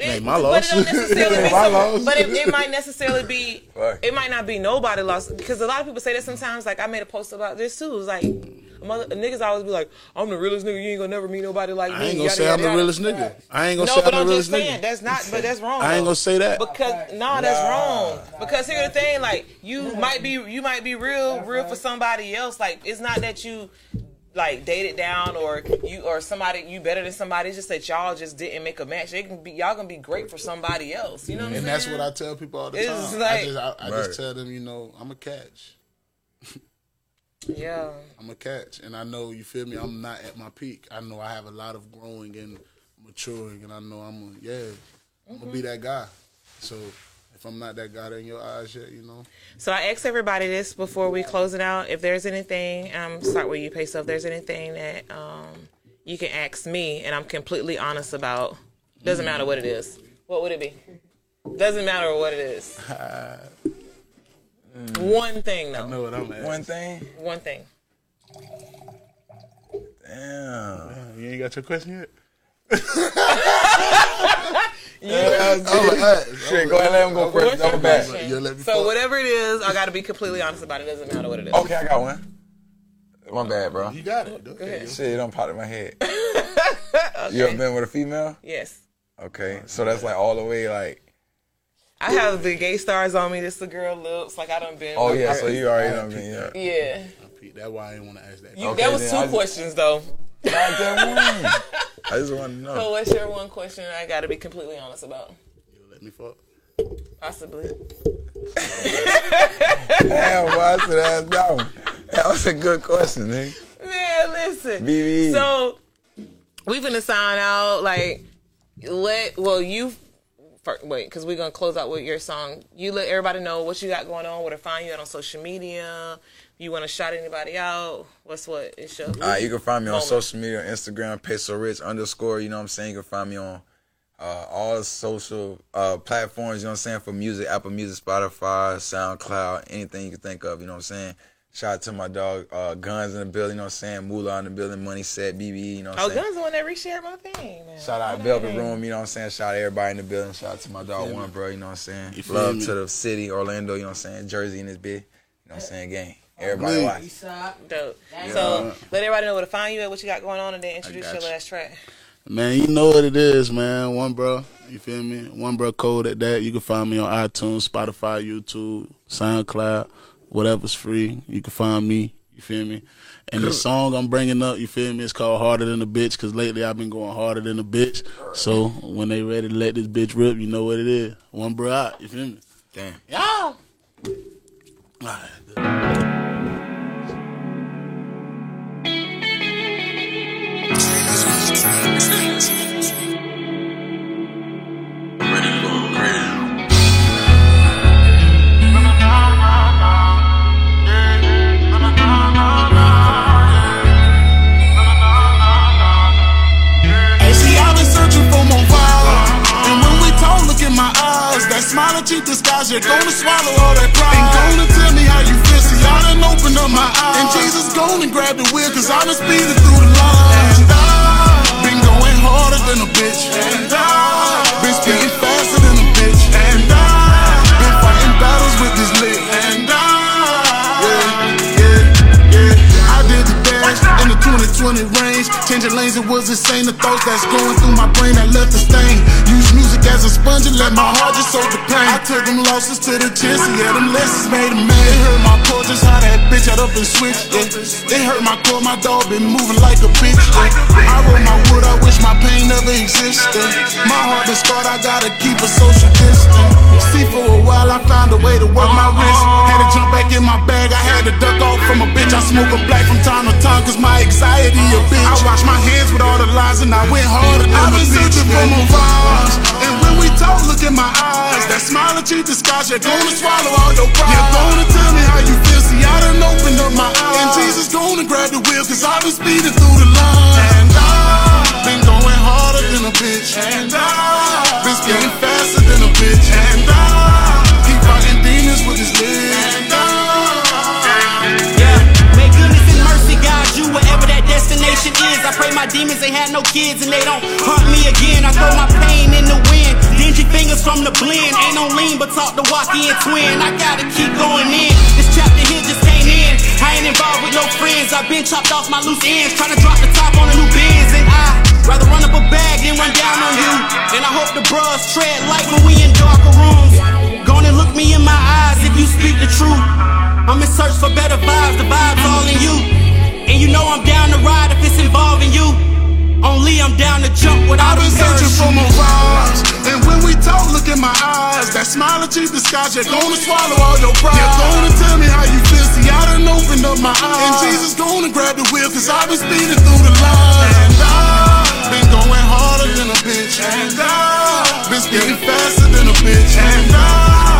ain't my But loss. it don't necessarily be Ain't my loss. But it, it might necessarily be. It might not be nobody lost because a lot of people say that sometimes. Like I made a post about this too. It's like mother, niggas always be like, "I'm the realest nigga. You ain't gonna never meet nobody like me." I ain't gonna yada, say yada, I'm the yada. realest nigga. I ain't gonna No, say but I'm I'm the just realest saying nigga. that's not. But that's wrong. I ain't gonna say that. Because no, that's wrong. Because here's the thing, like you might be you might be real real for somebody else. Like it's not that you like dated down or you or somebody you better than somebody. It's just that y'all just didn't make a match. They can be y'all gonna be great for somebody else. You know what I'm And that's what I tell people all the It's time. like- I just, I, I Right. just tell them, you know, I'm a catch. Yeah. I'm a catch, and I know you feel me. I'm not at my peak. I know I have a lot of growing and maturing, and I know I'm a, yeah, I'm gonna be that guy. So if I'm not that guy in your eyes yet, you know, So I ask everybody this before we close it out. If there's anything, um, start with you, Peso. If there's anything that um you can ask me, and I'm completely honest about, doesn't matter what it is. What would it be? Doesn't matter what it is. One thing though. I know what I'm at. One thing. One thing. Damn. You ain't got your question yet. Uh, Shit, go ahead, and let him go first. What's your Double back. question? You let me So fuck. whatever it is, I got to be completely honest about it. Doesn't matter what it is. Okay, I got one. My bad, bro. You got it. Go ahead. Shit, it don't pop in my head. You ever been with a female? Yes. Okay, so that's like all the way like. I have the gay stars on me. This the girl looks Like I done been. Oh yeah, so you already know me. Yeah. Yeah. That's why I didn't want to ask that. You, Okay, that was two I just- questions though. Not that one. I just want to know. So know. what's your one question I got to be completely honest about? You let me fuck. Possibly. Damn, boy, I should ask that one. That was a good question, nigga. Man, listen. BB. So we finna sign out. Like, let well you. Wait, because we're gonna close out with your song. You let everybody know what you got going on, where to find you at on social media. You want to shout anybody out? What's what? It's your. Right, you can find me on Moment. social media, Instagram, peso rich underscore. You know what I'm saying? You can find me on uh, all social uh, platforms. You know what I'm saying? For music, Apple Music, Spotify, SoundCloud, anything you can think of. You know what I'm saying? Shout out to my dog, uh, Guns in the building, you know what I'm saying? Moolah in the building, Money Set, BB, you know what I'm Oh, saying? Guns the one that reshared my thing. Man. Shout out Oh, Velvet dang. Room, you know what I'm saying? Shout out everybody in the building. Shout out to my dog Yeah, One. Bro, you know what I'm saying? You Love me? to the city, Orlando, you know what I'm saying? Jersey in this bitch, you know what I'm saying? Gang. Everybody Please. watch. Dope. Yeah. So let everybody know where to find you at, what you got going on, and then introduce your you. last track. Man, you know what it is, man. One bro, you feel me? One bro code at that. You can find me on iTunes, Spotify, YouTube, SoundCloud, whatever's free. You can find me. You feel me? And the song I'm bringing up, you feel me? It's called Harder Than a Bitch because lately I've been going harder than a bitch. So when they ready to let this bitch rip, you know what it is. One bro out. You feel me? Damn. Yeah. Hey, smile that you disguise, you're gonna swallow all that pride. Ain't gonna tell me how you feel. See, I done opened up my eyes. And Jesus gonna grab the wheel, cause I've been speeding through the lines. And I've been going harder than a bitch. And I've been speeding faster than a bitch. And I've been fighting battles with this lick. And I, yeah, yeah, yeah. I did the dash in the 2020 range. Changing lanes, it was insane. The thoughts that's going through my brain that left a stain. Use music as a sponge and let my heart just soak the pain. I took them losses to the chest, yeah, them lessons made a man. It hurt my core just how that bitch had up and switched. Yeah. It hurt my core, my dog been moving like a bitch. Yeah. I roll my wood, I wish my pain never existed. My heart been scarred, I gotta keep a social distance. See, for a while I found a way to work my wrist. Had to jump back in my bag, I had to duck off from a bitch. I smoke a black from time to time, cause my anxiety a bitch. Wash my hands with all the lies and I went harder than I've been searching for more vibes. And when we talk, look in my eyes. That smile that you disguise, you're gonna swallow all your pride. You're gonna tell me how you feel. See, I done opened up my eyes. And Jesus gonna grab the wheel, cause I've been speeding through the line. And I've been going harder than a bitch. And I've been speeding faster than a bitch. And I keep fighting demons with this. Destination is. I pray my demons ain't had no kids and they don't hunt me again. I throw my pain in the wind. Dingy fingers from the blend. Ain't no lean, but talk to walkie and twin. I gotta keep going in. This chapter here just came in. I ain't involved with no friends. I've been chopped off my loose ends. Trying to drop the top on a new Benz. And I rather run up a bag than run down on you. And I hope the bros tread light when we in darker rooms. Gonna look me in my eyes if you speak the truth. I'm in search for better vibes, the vibes all in you. And you know I'm down to ride if it's involving you. Only I'm down to jump without a searching for my rise. And when we talk, look in my eyes. That smile achieves the sky. You're gonna swallow all your pride. You're gonna tell me how you feel. See, I done opened up my eyes. And Jesus gonna grab the wheel, cause I've been speeding through the lines. And I've been going harder than a bitch. And I've been speeding faster than a bitch. And I